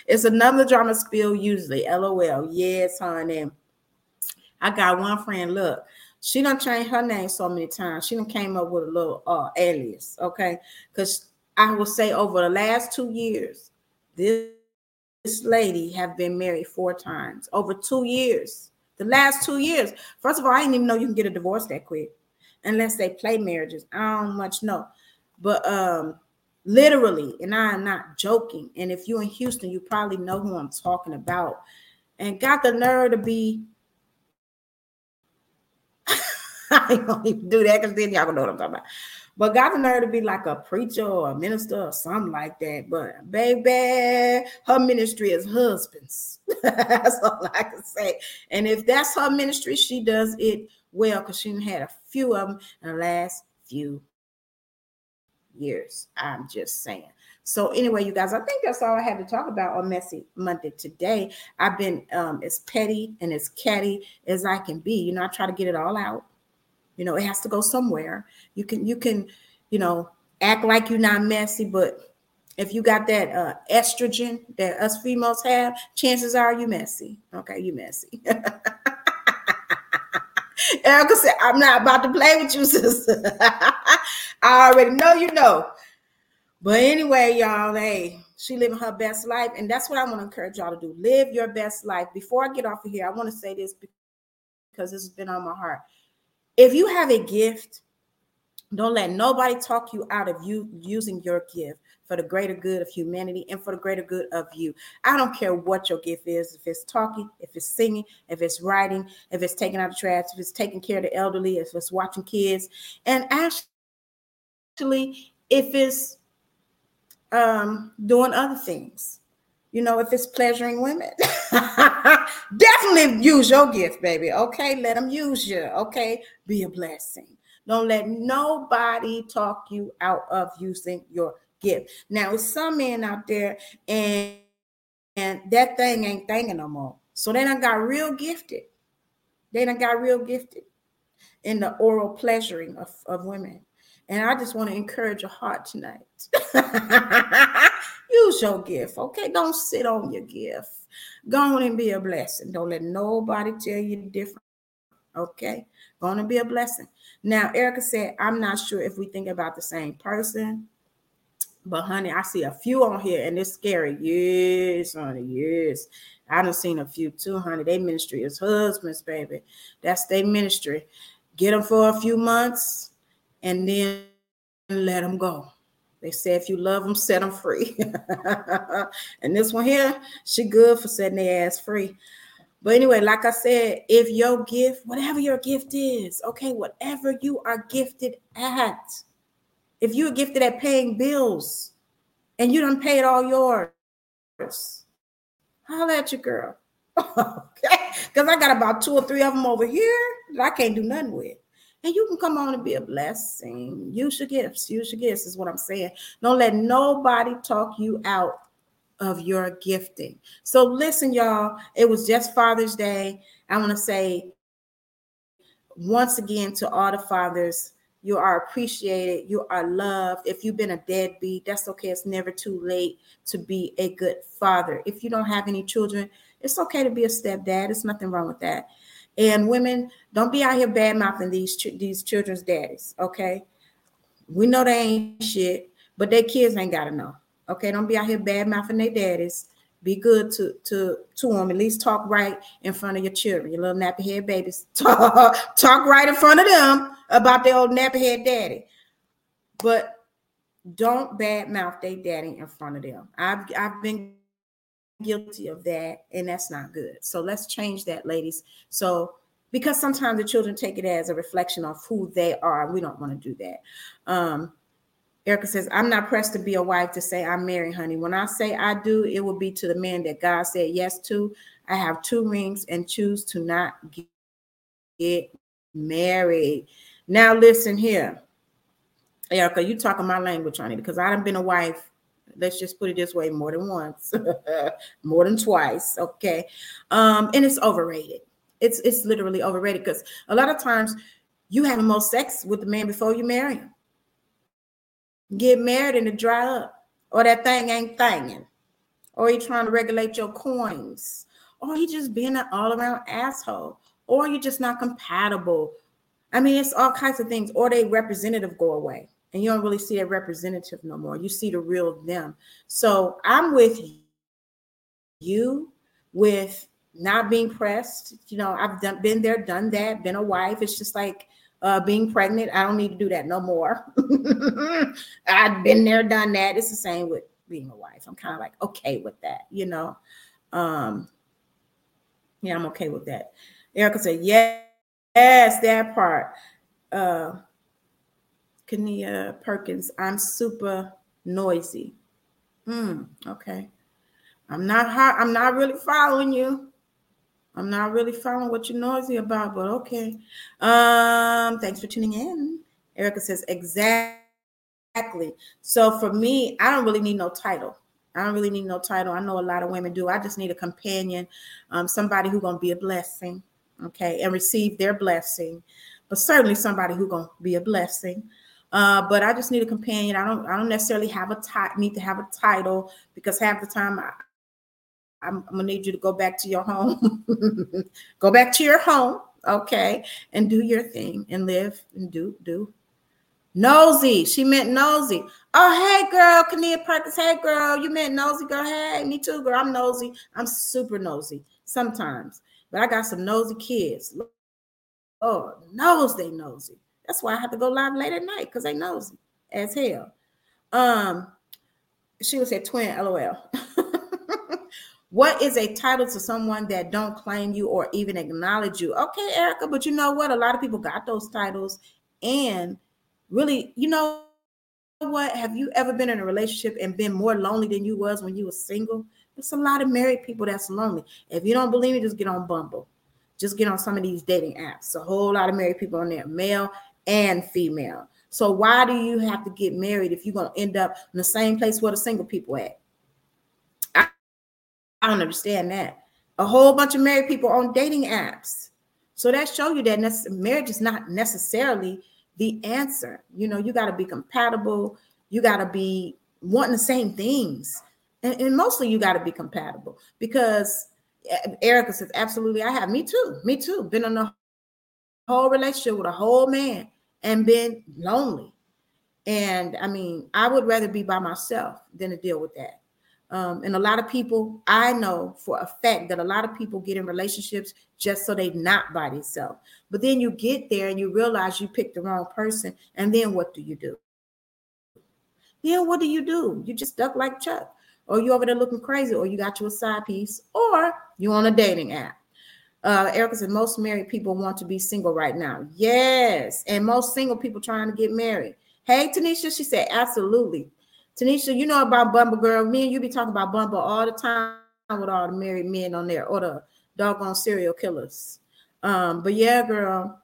it's another drama spill usually. LOL. Yes, honey. I got one friend. Look, she done changed her name so many times. She done came up with a little uh, alias, okay? Because I will say over the last two years, this, this lady have been married four times over two years. The last two years. First of all, I didn't even know you can get a divorce that quick unless they play marriages. I don't much know. But um literally, and I am not joking. And if you're in Houston, you probably know who I'm talking about. And got the nerve to be I (laughs) ain't gonna even do that because then y'all gonna know what I'm talking about. But got the nerve to be like a preacher or a minister or something like that. But baby, her ministry is husbands. (laughs) that's all I can say. And if that's her ministry, she does it well because she had a few of them in the last few years. I'm just saying. So anyway, you guys, I think that's all I have to talk about on Messy Monday today. I've been um, as petty and as catty as I can be. You know, I try to get it all out You know, it has to go somewhere. You can you can, you know, act like you're not messy, but if you got that uh, estrogen that us females have, chances are you messy. Okay, you messy. (laughs) Erica said, I'm not about to play with you, (laughs) sister. I already know you know. But anyway, y'all, hey, she living her best life. And that's what I want to encourage y'all to do. Live your best life. Before I get off of here, I want to say this because this has been on my heart. If you have a gift, don't let nobody talk you out of you using your gift for the greater good of humanity and for the greater good of you. I don't care what your gift is, if it's talking, if it's singing, if it's writing, if it's taking out the trash, if it's taking care of the elderly, if it's watching kids, and actually, if it's um, doing other things. You know, if it's pleasuring women, (laughs) definitely use your gift, baby. Okay, let them use you. Okay, be a blessing. Don't let nobody talk you out of using your gift. Now, some men out there, and and that thing ain't thinking no more. So they done got real gifted. They done got real gifted in the oral pleasuring of, of women. And I just want to encourage your heart tonight. (laughs) Use your gift, okay? Don't sit on your gift. Go on and be a blessing. Don't let nobody tell you different, okay? Go and be a blessing. Now, Erica said, I'm not sure if we think about the same person. But honey, I see a few on here and it's scary. Yes, honey, yes. I done seen a few too, honey. They ministry is husbands, baby. That's their ministry. Get them for a few months and then let them go. They say if you love them, set them free. (laughs) and this one here, she good for setting their ass free. But anyway, like I said, if your gift, whatever your gift is, okay, whatever you are gifted at, if you're gifted at paying bills and you don't pay it all yours, holla at your girl. (laughs) okay. Because I got about two or three of them over here that I can't do nothing with. And you can come on and be a blessing. Use your gifts. Use your gifts, is what I'm saying. Don't let nobody talk you out of your gifting. So listen, y'all. It was just Father's Day. I want to say once again to all the fathers, you are appreciated. You are loved. If you've been a deadbeat, that's okay. It's never too late to be a good father. If you don't have any children, it's okay to be a stepdad. There's nothing wrong with that. And women, don't be out here bad mouthing these these children's daddies. Okay, we know they ain't shit, but their kids ain't gotta know. Okay, don't be out here bad mouthing their daddies. Be good to to to them. At least talk right in front of your children, your little nappy head babies. Talk, (laughs) talk right in front of them about their old nappy head daddy. But don't bad mouth their daddy in front of them. I've I've been guilty of that, and that's not good. So let's change that, ladies. So because sometimes the children take it as a reflection of who they are. We don't want to do that. Um, Erica says, I'm not pressed to be a wife to say I'm married, honey. When I say I do, it will be to the man that God said yes to. I have two rings and choose to not get married. Now, listen here. Erica, you talking my language, honey, because I have been a wife. Let's just put it this way more than once, (laughs) more than twice. Okay. Um, and it's overrated. It's it's literally overrated because a lot of times you have the most sex with the man before you marry him get married and it dry up, or that thing ain't thinging, or he trying to regulate your coins, or he just being an all around asshole, or you're just not compatible. I mean, it's all kinds of things, or they representative go away and you don't really see that representative no more. You see the real them. So I'm with you with not being pressed. You know, I've done been there, done that, been a wife. It's just like uh, being pregnant. I don't need to do that no more. (laughs) I've been there, done that. It's the same with being a wife. I'm kind of like okay with that, you know. Um, yeah, I'm okay with that. Erica said, yes, yes, that part. Uh, Kania Perkins, I'm super noisy. Hmm, okay. I'm not hot. I'm not really following you. I'm not really following what you're noisy about, but okay. Um, thanks for tuning in. Erica says, exactly. So for me, I don't really need no title. I don't really need no title. I know a lot of women do. I just need a companion, um, somebody who's gonna be a blessing, okay, and receive their blessing. but certainly somebody who gonna be a blessing. Uh, but I just need a companion. I don't I don't necessarily have a need to have a title because half the time I, I'm, I'm gonna need you to go back to your home, (laughs) go back to your home, okay, and do your thing and live and do do. Nosy, she meant nosy. Oh, hey girl, Kania Perkins. Hey girl, you meant nosy, girl. Hey, me too, girl. I'm nosy. I'm super nosy sometimes, but I got some nosy kids. Oh, knows they nosy. That's why I have to go live late at night because they nosy as hell. Um, she was at twin, lol. (laughs) what is a title to someone that don't claim you or even acknowledge you? Okay, Erica, but you know what? A lot of people got those titles and really, you know what? Have you ever been in a relationship and been more lonely than you was when you were single? There's a lot of married people that's lonely. If you don't believe me, just get on Bumble. Just get on some of these dating apps. A whole lot of married people on there, male and female. So why do you have to get married if you're gonna end up in the same place where the single people at? I, I don't understand that. A whole bunch of married people on dating apps. So that show you that marriage is not necessarily the answer. You know, you got to be compatible. You got to be wanting the same things. And, and mostly you got to be compatible because eh, Erica says, absolutely, I have. Me too. Me too. Been on a whole relationship with a whole man and been lonely. And I mean, I would rather be by myself than to deal with that. Um, and a lot of people, I know for a fact that a lot of people get in relationships just so they not by themselves. But then you get there and you realize you picked the wrong person. And then what do you do? Then what do you do? You just duck like Chuck, or you over there looking crazy, or you got you a side piece, or you on a dating app. Uh, Erica said most married people want to be single right now. Yes, and most single people trying to get married. Hey, Tanisha, she said absolutely. Tanisha, you know about Bumble Girl. Me and you be talking about Bumble all the time with all the married men on there or the doggone serial killers. Um, but yeah, girl,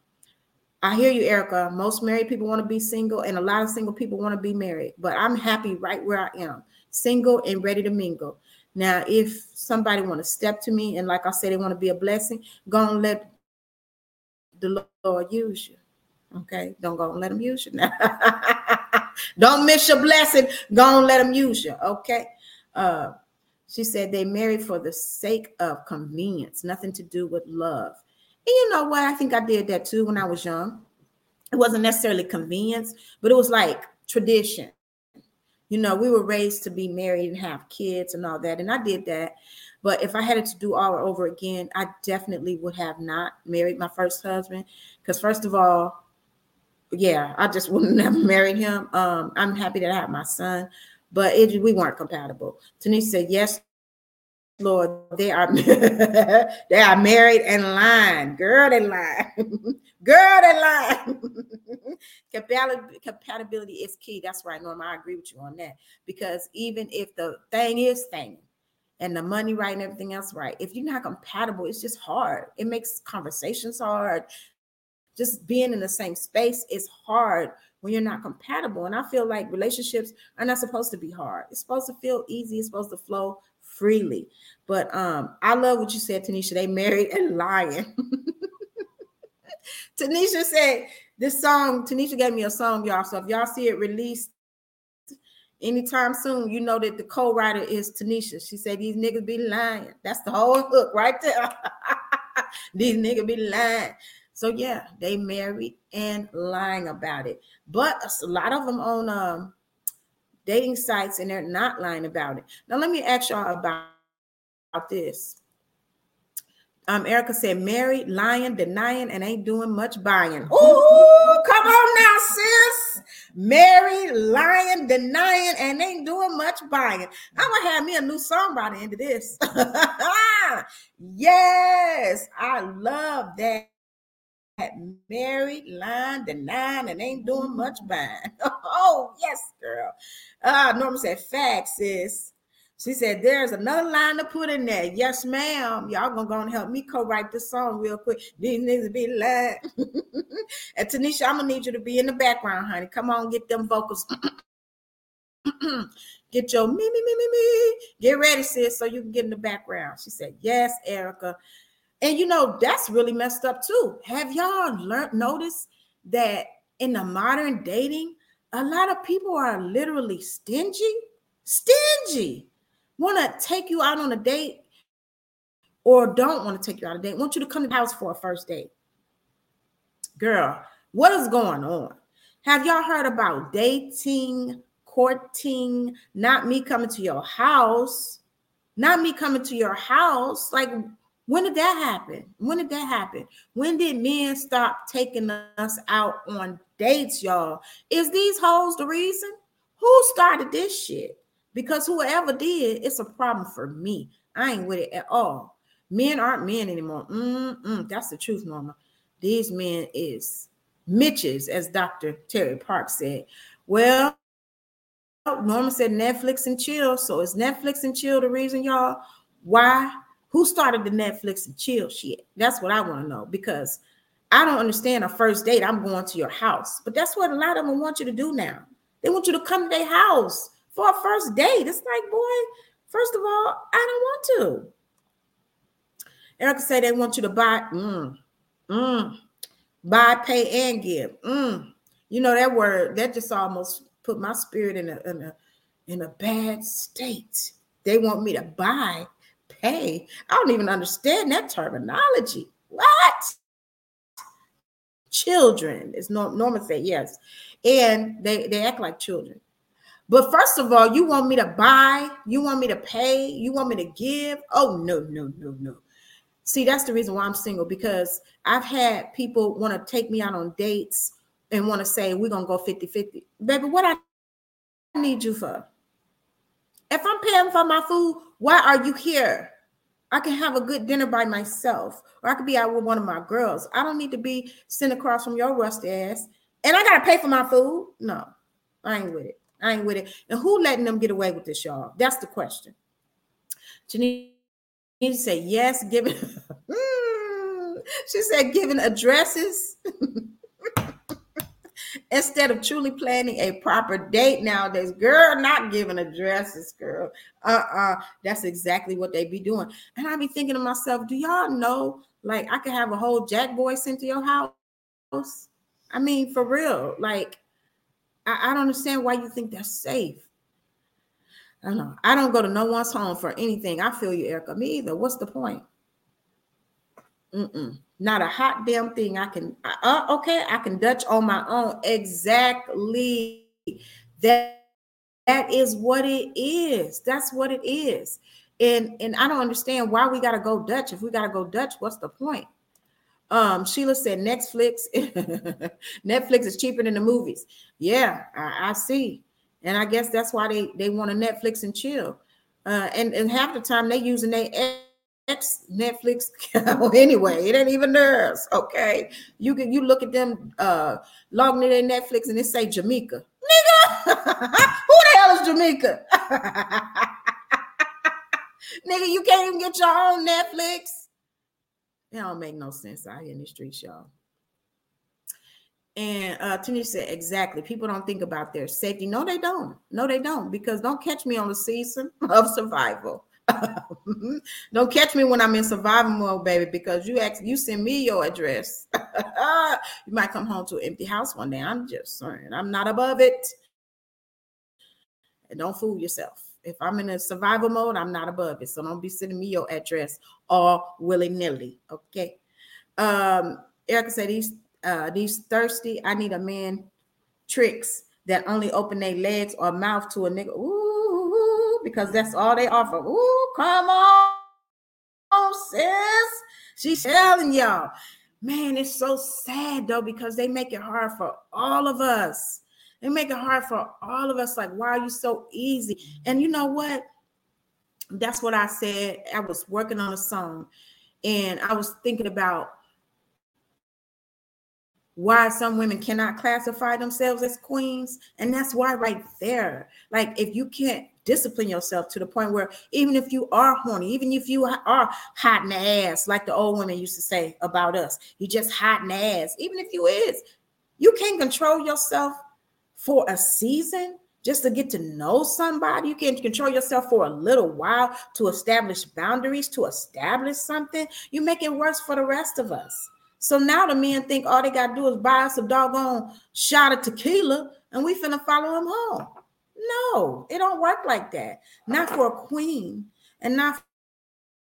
I hear you, Erica. Most married people want to be single, and a lot of single people want to be married. But I'm happy right where I am, single and ready to mingle. Now, if somebody want to step to me and, like I said, they want to be a blessing, go and let the Lord use you. Okay, don't go and let them use you now. (laughs) don't miss your blessing. Go and let them use you. Okay. Uh, she said they married for the sake of convenience, nothing to do with love. And you know what? I think I did that too when I was young. It wasn't necessarily convenience, but it was like tradition. You know, we were raised to be married and have kids and all that. And I did that. But if I had it to do all over again, I definitely would have not married my first husband. Because, first of all, yeah, I just (laughs) wouldn't have married him. Um, I'm happy that I have my son, but it, we weren't compatible. Tanisha said, Yes, Lord, they are (laughs) they are married and lying. Girl, they lying. (laughs) Girl, they lying. (laughs) Compatibility is key. That's right, Norma. I agree with you on that. Because even if the thing is thing and the money right and everything else right, if you're not compatible, it's just hard. It makes conversations hard. Just being in the same space is hard when you're not compatible. And I feel like relationships are not supposed to be hard. It's supposed to feel easy. It's supposed to flow freely. But um, I love what you said, Tanisha. They married and lying. (laughs) Tanisha said this song, Tanisha gave me a song, y'all. So if y'all see it released anytime soon, you know that the co-writer is Tanisha. She said these niggas be lying. That's the whole hook right there. (laughs) these niggas be lying. So yeah, they married and lying about it. But a lot of them on um dating sites and they're not lying about it. Now, let me ask y'all about, about this. Um, Erica said, married, lying, denying, and ain't doing much buying. Ooh, come on now, sis. Married, lying, denying, and ain't doing much buying. I'm gonna have me a new song by the end of this. (laughs) yes, I love that married, lying, denying, and ain't doing much buying. (laughs) oh, yes, girl. Uh, Norma said, facts, sis. She said, there's another line to put in there. Yes, ma'am. Y'all gonna go and help me co-write this song real quick. These niggas be lying. (laughs) and Tanisha, I'm gonna need you to be in the background, honey. Come on, get them vocals. (clears throat) get your me, me, me, me, me. Get ready, sis, so you can get in the background. She said, Yes, Erica. And you know, that's really messed up too. Have y'all learned notice that in the modern dating, a lot of people are literally stingy, stingy, want to take you out on a date or don't want to take you out on a date, want you to come to the house for a first date. Girl, what is going on? Have y'all heard about dating, courting, not me coming to your house? Not me coming to your house. Like, when did that happen? When did that happen? When did men stop taking us out on dates, y'all? Is these hoes the reason? Who started this shit? Because whoever did, it's a problem for me. I ain't with it at all. Men aren't men anymore. Mm-mm, that's the truth, Norma. These men is Mitches, as Dr. Terry Park said. Well, Norma said Netflix and chill. So is Netflix and chill the reason, y'all? Why? Who started the Netflix and chill shit? That's what I want to know because I don't understand a first date. I'm going to your house, but that's what a lot of them want you to do now. They want you to come to their house for a first date. It's like, boy, first of all, I don't want to. Erica said they want you to buy. Mm, mm, buy, pay, and give. Mm. You know that word that just almost put my spirit in a in a in a bad state. They want me to buy, pay. I don't even understand that terminology. What? Children is no Norman say yes, and they they act like children. But first of all, you want me to buy, you want me to pay, you want me to give. Oh no, no, no, no. See, that's the reason why I'm single because I've had people want to take me out on dates and want to say, we're going to go 50 50. Baby, what I need you for? If I'm paying for my food, why are you here? I can have a good dinner by myself, or I could be out with one of my girls. I don't need to be sitting across from your rusty ass, and I gotta pay for my food. No, I ain't with it. I ain't with it. And who letting them get away with this, y'all? That's the question. Janine said, yes, giving. (laughs) she said, giving addresses (laughs) instead of truly planning a proper date nowadays. Girl, not giving addresses, girl. Uh-uh. That's exactly what they be doing. And I be thinking to myself, do y'all know, like, I could have a whole jack boy sent to your house? I mean, for real. Like, I, I don't understand why you think that's safe. I don't know. I don't go to no one's home for anything. I feel you, Erica. Me either. What's the point? Mm-mm. Not a hot damn thing. I can. Uh, okay, I can Dutch on my own. Exactly. That that is what it is. That's what it is. And and I don't understand why we gotta go Dutch. If we gotta go Dutch, what's the point? Um, Sheila said Netflix. (laughs) Netflix is cheaper than the movies. Yeah, I, I see and I guess that's why they they want to Netflix and chill. Uh, and and half the time they using their ex Netflix (laughs) anyway. It ain't even theirs. Okay, you can you look at them uh logging in their Netflix and it say Jamaica, nigga. (laughs) Who the hell is Jamaica? (laughs) nigga, you can't even get your own Netflix. It don't make no sense out here in the streets, y'all. And uh, Tanisha said, exactly. People don't think about their safety. No, they don't. No, they don't. Because don't catch me on the season of survival. (laughs) don't catch me when I'm in survival mode, baby, because you ask, you send me your address. (laughs) you might come home to an empty house one day. I'm just saying, I'm not above it. And don't fool yourself. If I'm in a survival mode, I'm not above it. So don't be sending me your address all willy nilly. Okay. Um, Erica said he's uh, these thirsty, I need a man tricks that only open their legs or mouth to a nigga. Ooh, because that's all they offer. Ooh, come on, sis. She's telling y'all. Man, it's so sad though, because they make it hard for all of us. They make it hard for all of us. Like, why are you so easy? And you know what? That's what I said. I was working on a song and I was thinking about why some women cannot classify themselves as queens. And that's why, right there, like if you can't discipline yourself to the point where even if you are horny, even if you are hot in the ass, like the old women used to say about us, you just hot in the ass, even if you is, you can't control yourself for a season just to get to know somebody. You can't control yourself for a little while to establish boundaries, to establish something. You make it worse for the rest of us. So now the men think all they gotta do is buy us a doggone shot of tequila and we finna follow them home. No, it don't work like that. Not for a queen and not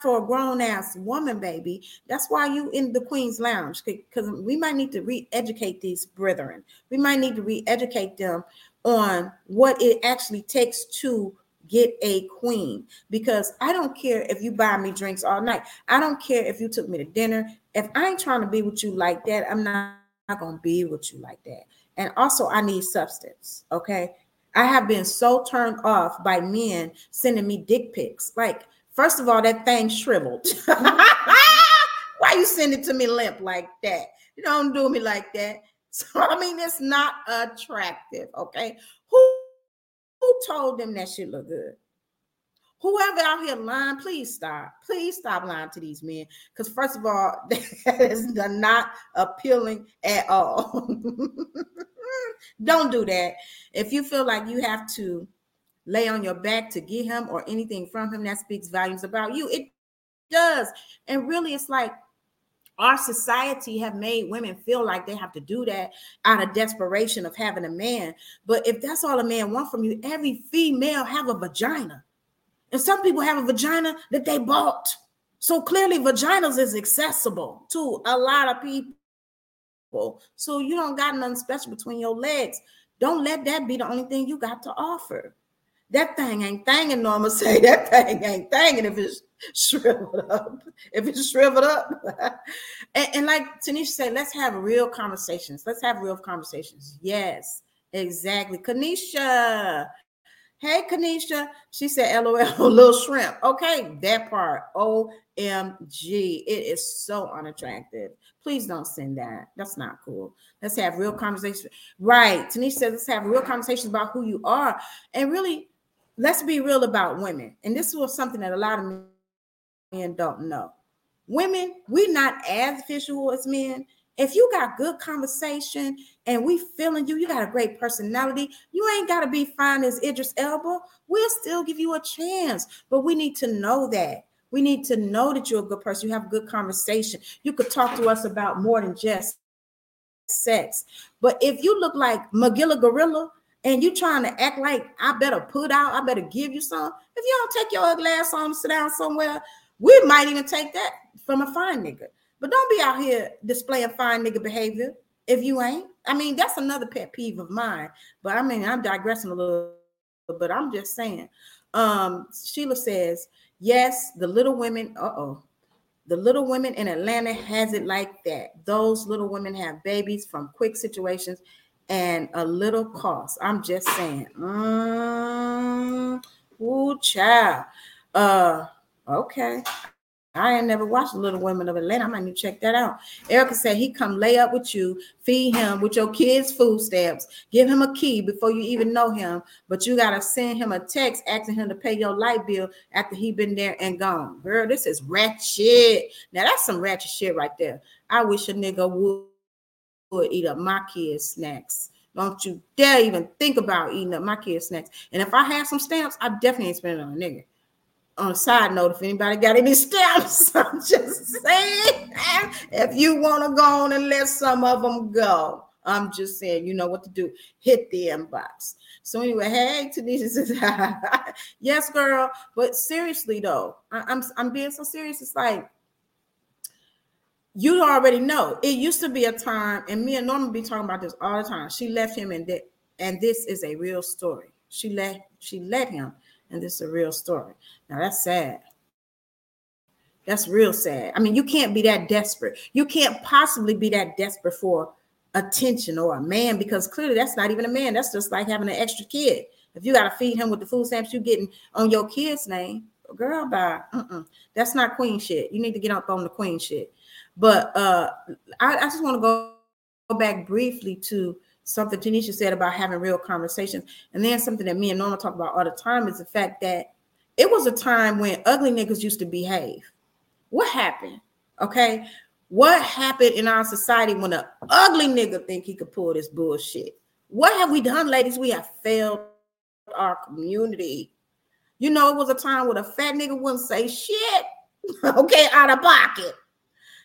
for a grown ass woman, baby. That's why you in the Queen's Lounge because we might need to re-educate these brethren. We might need to re-educate them on what it actually takes to get a queen because I don't care if you buy me drinks all night. I don't care if you took me to dinner. If I ain't trying to be with you like that, I'm not, not going to be with you like that. And also, I need substance. Okay. I have been so turned off by men sending me dick pics. Like, first of all, that thing shriveled. (laughs) Why you send it to me limp like that? You don't do me like that. (laughs) So I mean, it's not attractive. Okay. Who who told them that shit look good? Whoever out here lying, please stop. Please stop lying to these men. Because first of all, (laughs) that is not appealing at all. (laughs) Don't do that. If you feel like you have to lay on your back to get him or anything from him, that speaks volumes about you. It does. And really, it's like our society have made women feel like they have to do that out of desperation of having a man. But if that's all a man want from you, every female have a vagina. And some people have a vagina that they bought. So clearly vaginas is accessible to a lot of people. So you don't got nothing special between your legs. Don't let that be the only thing you got to offer. That thing ain't thanging, Norma (laughs) say. That thing ain't thanging if it's shriveled up. If it's shriveled up. (laughs) and, and, like Tanisha said, let's have real conversations. Let's have real conversations. Yes, exactly. Kanisha. Hey, Kanisha. She said, LOL, (laughs) little shrimp. Okay, that part. OMG. It is so unattractive. Please don't send that. That's not cool. Let's have real conversations. Right. Tanisha says, let's have real conversations about who you are. And really, let's be real about women. And this was something that a lot of men don't know. Women, we're not as visual as men. If you got good conversation and we feeling you, you got a great personality, you ain't got to be fine as Idris Elba. We'll still give you a chance. But we need to know that. We need to know that you're a good person. You have good conversation. You could talk to us about more than just sex. But if you look like Magilla Gorilla, and you trying to act like I better put out, I better give you some. If you don't take your ugly ass on sit down somewhere, we might even take that from a fine nigga. But don't be out here displaying fine nigga behavior if you ain't. I mean, that's another pet peeve of mine. But I mean, I'm digressing a little, but I'm just saying. Um, Sheila says, yes, the little women, uh-oh. The little women in Atlanta has it like that. Those little women have babies from quick situations and a little cost. I'm just saying. Mm, ooh, child. Uh, okay. I ain't never watched The Little Women of Atlanta. I might need to check that out. Erica said he come lay up with you, feed him with your kids' food stamps, give him a key before you even know him, but you gotta send him a text asking him to pay your light bill after he been there and gone. Girl, this is ratchet. Now that's some ratchet shit right there. I wish a nigga would would eat up my kids' snacks. Don't you dare even think about eating up my kids' snacks. And if I had some stamps, I definitely ain't spending on a nigga. On a side note, if anybody got any (laughs) stamps, I'm just saying, if you want to go on and let some of them go, I'm just saying, you know what to do. Hit the inbox. So anyway, hey, Tanisha says, (laughs) yes, girl. But seriously though, I'm I'm being so serious. It's like you already know it used to be a time, and me and Norma be talking about this all the time. She left him, and that, and this is a real story. She let she let him, and this is a real story. Now that's sad. That's real sad. I mean, you can't be that desperate. You can't possibly be that desperate for attention or a man because clearly that's not even a man. That's just like having an extra kid. If you got to feed him with the food stamps you're getting on your kid's name, girl, bye. Uh-uh. That's not queen shit. You need to get up on the queen shit. But uh, I, I just want to go back briefly to something Tanisha said about having real conversations. And then something that me and Norma talk about all the time is the fact that it was a time when ugly niggas used to behave. What happened? Okay. What happened in our society when an ugly nigga think he could pull this bullshit? What have we done, ladies? We have failed our community. You know, it was a time when a fat nigga wouldn't say shit, (laughs) okay, out of pocket.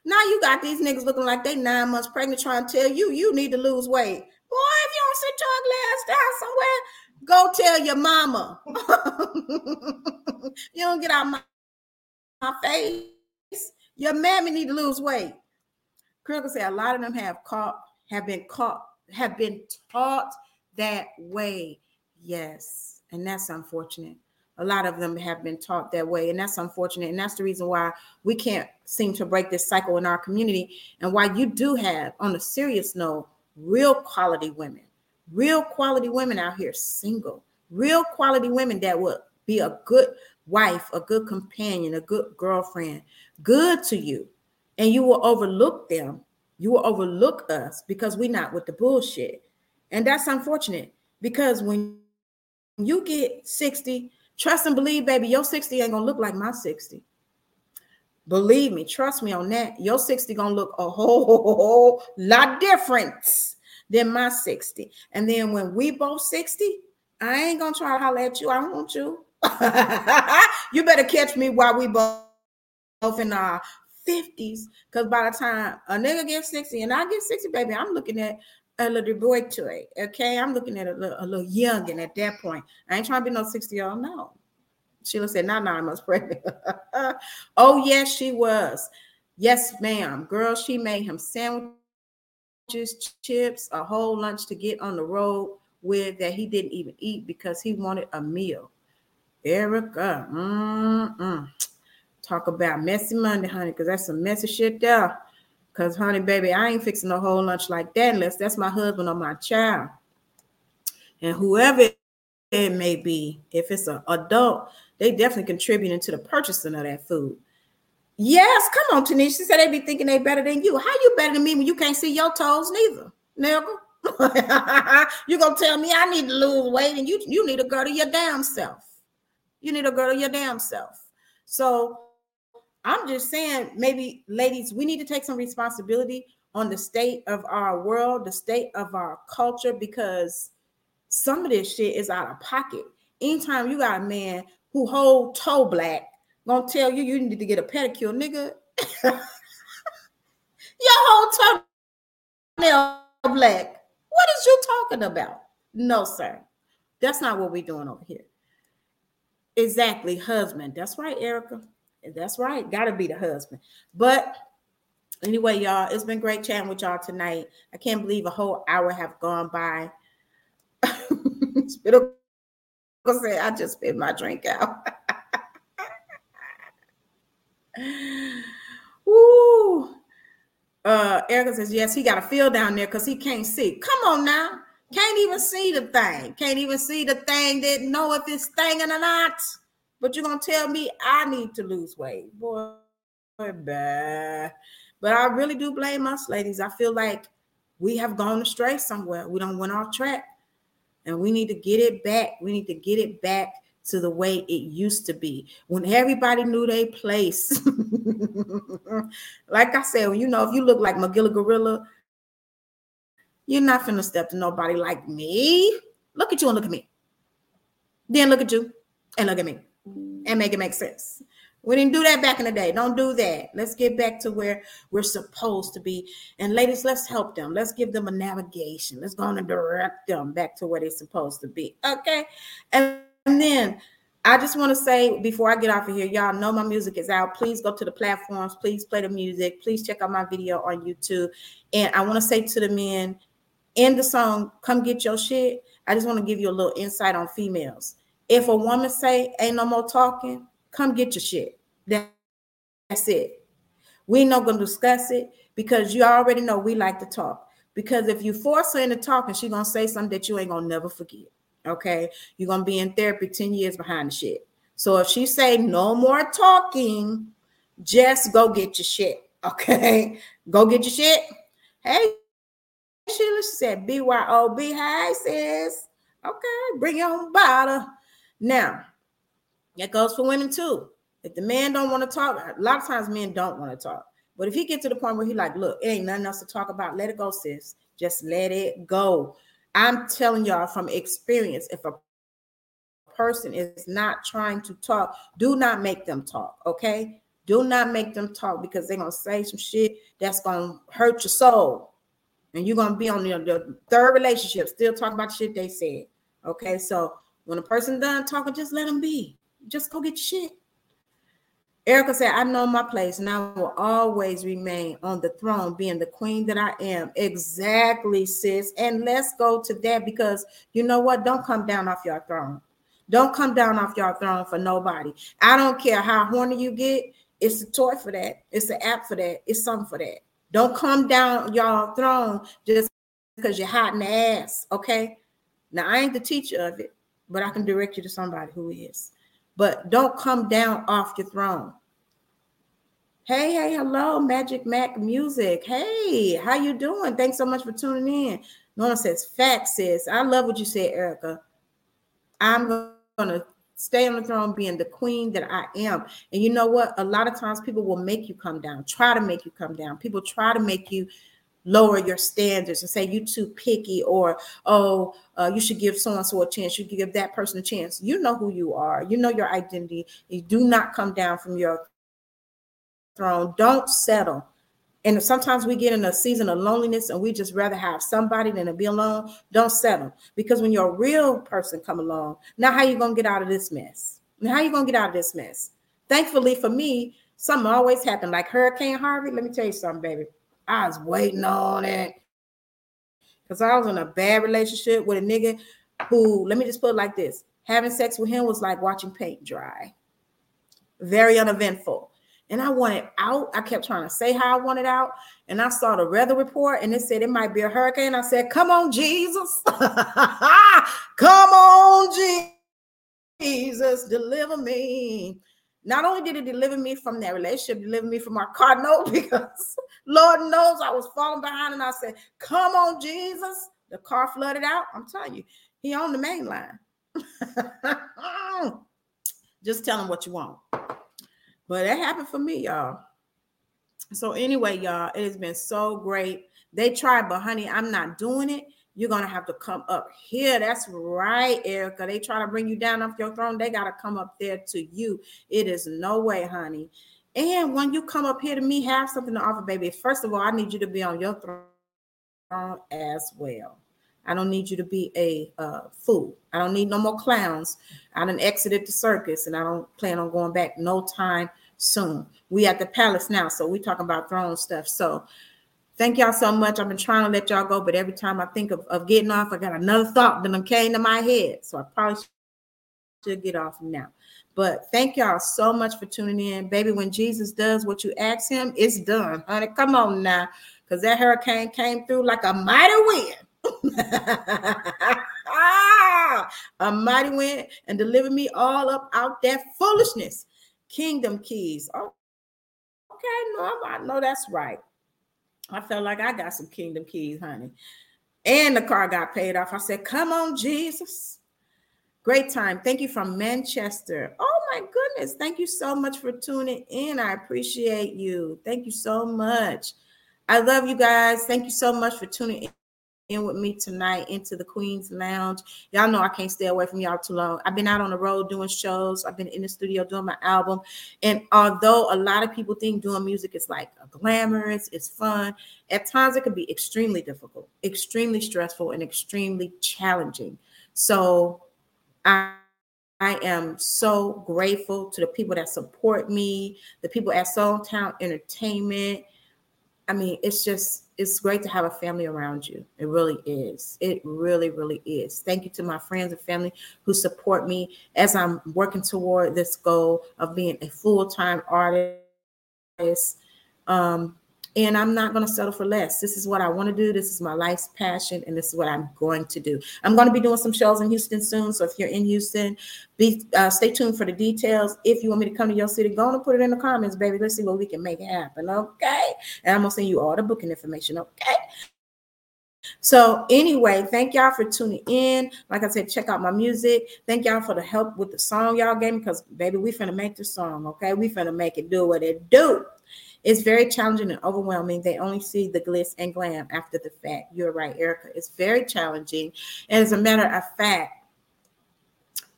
Now you got these niggas looking like they nine months pregnant trying to tell you you need to lose weight. Boy, if you don't sit your ass down somewhere, go tell your mama. (laughs) you don't get out my, my face. Your mammy need to lose weight. Critical say a lot of them have caught, have been caught, have been taught that way. Yes, and that's unfortunate a lot of them have been taught that way and that's unfortunate and that's the reason why we can't seem to break this cycle in our community and why you do have on a serious note real quality women. Real quality women out here single. Real quality women that would be a good wife a good companion a good girlfriend. Good to you. And you will overlook them. You will overlook us because we're not with the bullshit. And that's unfortunate because when you get 60 Trust and believe, baby, your 60 ain't gonna look like my 60. Believe me, trust me on that. Your 60 gonna look a whole, whole, (laughs) lot different than my 60. And then when we both 60, I ain't gonna try to holler at you. I don't want you. (laughs) you better catch me while we both in our 50s. Because by the time a nigga gets 60 and I get 60, baby, I'm looking at a little boy toy. Okay, I'm looking at a little, a little at that point. I ain't trying to be no 60 year old. No. Sheila said, not nine months pregnant. oh, yes, she was. Yes, ma'am. Girl, she made him sandwiches, chips, a whole lunch to get on the road with that he didn't even eat because he wanted a meal. Erica, mm-mm. talk about messy Monday, honey, because that's some messy shit there. Cause honey, baby, I ain't fixing a whole lunch like that unless that's my husband or my child. And whoever it may be, if it's an adult, they definitely contributing to the purchasing of that food. Yes, come on, Tanisha. She said they be thinking they better than you. How you better than me when you can't see your toes neither, nigga? (laughs) you gonna tell me I need to lose weight and you you need to go to your damn self. You need to go to your damn self. So I'm just saying, maybe ladies, we need to take some responsibility on the state of our world, the state of our culture, because some of this shit is out of pocket. Anytime you got a man who hold toe black, gonna tell you you need to get a pedicure, nigga. (laughs) Your whole toenail black. What is you talking about? No, sir. That's not what we're doing over here. Exactly, husband. That's right, Erica. That's right. Got to be the husband. But anyway, y'all, it's been great chatting with y'all tonight. I can't believe a whole hour have gone by. (laughs) Spittle say I just spit my drink out. (laughs) Woo. Uh, Erica says, yes, he got a feel down there because he can't see. Come on now. Can't even see the thing. Can't even see the thing. Didn't know if it's thinging or not. But you're gonna tell me I need to lose weight, boy. Bah. But I really do blame us, ladies. I feel like we have gone astray somewhere. We don't went off track, and we need to get it back. We need to get it back to the way it used to be when everybody knew their place. (laughs) like I said, you know, if you look like Magilla Gorilla, you're not gonna step to nobody like me. Look at you and look at me. Then look at you and look at me and make it make sense. We didn't do that back in the day. Don't do that. Let's get back to where we're supposed to be. And ladies, let's help them. Let's give them a navigation. Let's go on and direct them back to where they're supposed to be. Okay. And, and then I just want to say before I get off of here, y'all know my music is out. Please go to the platforms. Please play the music. Please check out my video on YouTube. And I want to say to the men in the song, come get your shit. I just want to give you a little insight on females if a woman say ain't no more talking, come get your shit. That's it. We not gonna discuss it because you already know we like to talk. Because if you force her into talking, she gonna say something that you ain't gonna never forget. Okay, you're gonna be in therapy 10 years behind the shit. So if she say no more talking, just go get your shit. (laughs) Okay, go get your shit. Hey, Sheila, she said BYOB. Hi, sis. Okay, bring your own bottle. Now, that goes for women too. If the man don't want to talk, a lot of times men don't want to talk. But if he get to the point where he like, look, it ain't nothing else to talk about, let it go, sis. Just let it go. I'm telling y'all from experience, if a person is not trying to talk, do not make them talk. Okay, Do not make them talk because they're gonna say some shit that's gonna hurt your soul. And you're gonna be on the, the third relationship, still talking about shit they said. Okay, so when a person done talking, just let them be. Just go get shit. Erica said, I know my place and I will always remain on the throne, being the queen that I am. Exactly, sis. And let's go to that because you know what? Don't come down off your throne. Don't come down off your throne for nobody. I don't care how horny you get. It's a toy for that. It's an app for that. It's something for that. Don't come down your throne just because you're hot in the ass. Okay. Now I ain't the teacher of it, but I can direct you to somebody who is but don't come down off your throne. Hey, hey, hello, Magic Mac Music. Hey, how you doing? Thanks so much for tuning in. Norma says, "Fact sis. I love what you said, Erica. I'm gonna stay on the throne being the queen that I am. And you know what? A lot of times people will make you come down, try to make you come down. People try to make you lower your standards and say you too picky or oh uh, you should give so and so a chance you give that person a chance. You know who you are you know your identity you do not come down from your throne don't settle. And sometimes we get in a season of loneliness and we just rather have somebody than to be alone don't settle. Because when your real person come along now how you gonna get out of this mess? Now how you gonna get out of this mess? Thankfully for me something always happened like hurricane harvey let me tell you something baby I was waiting on it. Because I was in a bad relationship with a nigga who, let me just put it like this having sex with him was like watching paint dry, very uneventful. And I wanted out. I kept trying to say how I wanted out. And I saw the weather report and it said it might be a hurricane. I said, Come on, Jesus. (laughs) Come on, Jesus, deliver me. Not only did it deliver me from that relationship, deliver me from my car (laughs) note because Lord knows I was falling behind and I said, Come on, Jesus. The car flooded out. I'm telling you, he on the main line. (laughs) Just tell him what you want. But that happened for me, y'all. So, anyway, y'all, it has been so great. They tried, but honey, I'm not doing it you're gonna have to come up here. That's right, Erica. They try to bring you down off your throne. They gotta come up there to you. It is no way, honey. And when you come up here to me, have something to offer, baby. First of all, I need you to be on your throne as well. I don't need you to be a uh, fool. I don't need no more clowns. I done exited the circus, and I don't plan on going back no time soon. We at the palace now, so we talking about throne stuff. So Thank y'all so much. I've been trying to let y'all go, but every time I think of, of getting off, I got another thought that came to my head. So I probably should get off now. But thank y'all so much for tuning in. Baby, when Jesus does what you ask him, it's done. Honey, come on now. Because that hurricane came through like a mighty wind. (laughs) a mighty wind and delivered me all up out that foolishness. Kingdom keys. Oh, okay, no, I know that's right. I felt like I got some kingdom keys, honey. And the car got paid off. I said, Come on, Jesus. Great time. Thank you from Manchester. Oh my goodness. Thank you so much for tuning in. I appreciate you. Thank you so much. I love you guys. Thank you so much for tuning in in with me tonight into the Queen's Lounge. Y'all know I can't stay away from y'all too long. I've been out on the road doing shows. I've been in the studio doing my album. And although a lot of people think doing music is like glamorous, it's fun, at times it can be extremely difficult, extremely stressful, and extremely challenging. So I I am so grateful to the people that support me, the people at Soul Town Entertainment. I mean, it's just it's great to have a family around you. It really is. It really, really is. Thank you to my friends and family who support me as I'm working toward this goal of being a full time artist. Um, and I'm not going to settle for less. This is what I want to do. This is my life's passion, and this is what I'm going to do. I'm going to be doing some shows in Houston soon. So if you're in Houston, be uh, stay tuned for the details. If you want me to come to your city, go and put it in the comments, baby. Let's see what we can make happen. Okay, and I'm gonna send you all the booking information. Okay. So anyway, thank y'all for tuning in. Like I said, check out my music. Thank y'all for the help with the song y'all gave me because baby, we finna make the song. Okay, we finna make it do what it do. It's very challenging and overwhelming. They only see the glitz and glam after the fact. You're right, Erica. It's very challenging. And as a matter of fact,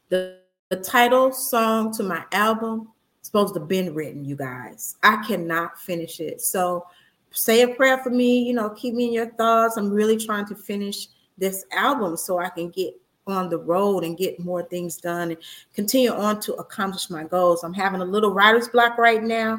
the, the title song to my album supposed to been written, you guys. I cannot finish it. So say a prayer for me, you know, keep me in your thoughts. I'm really trying to finish this album so I can get on the road and get more things done and continue on to accomplish my goals. I'm having a little writer's block right now.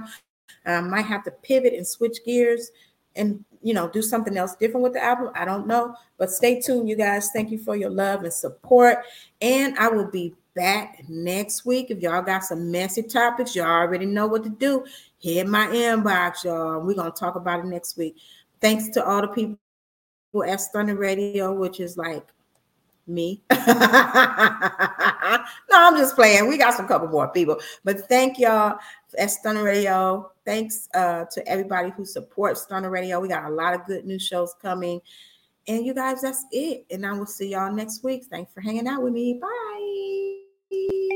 I might have to pivot and switch gears and you know do something else different with the album. I don't know, but stay tuned, you guys. Thank you for your love and support. And I will be back next week. If y'all got some messy topics, y'all already know what to do. Hit my inbox, y'all. We're gonna talk about it next week. Thanks to all the people at Stunning Radio, which is like me. (laughs) no, I'm just playing. We got some couple more people, but thank y'all at Stunning Radio thanks uh, to everybody who supports Stunner Radio. We got a lot of good new shows coming. And you guys, that's it. And I will see y'all next week. Thanks for hanging out with me. Bye.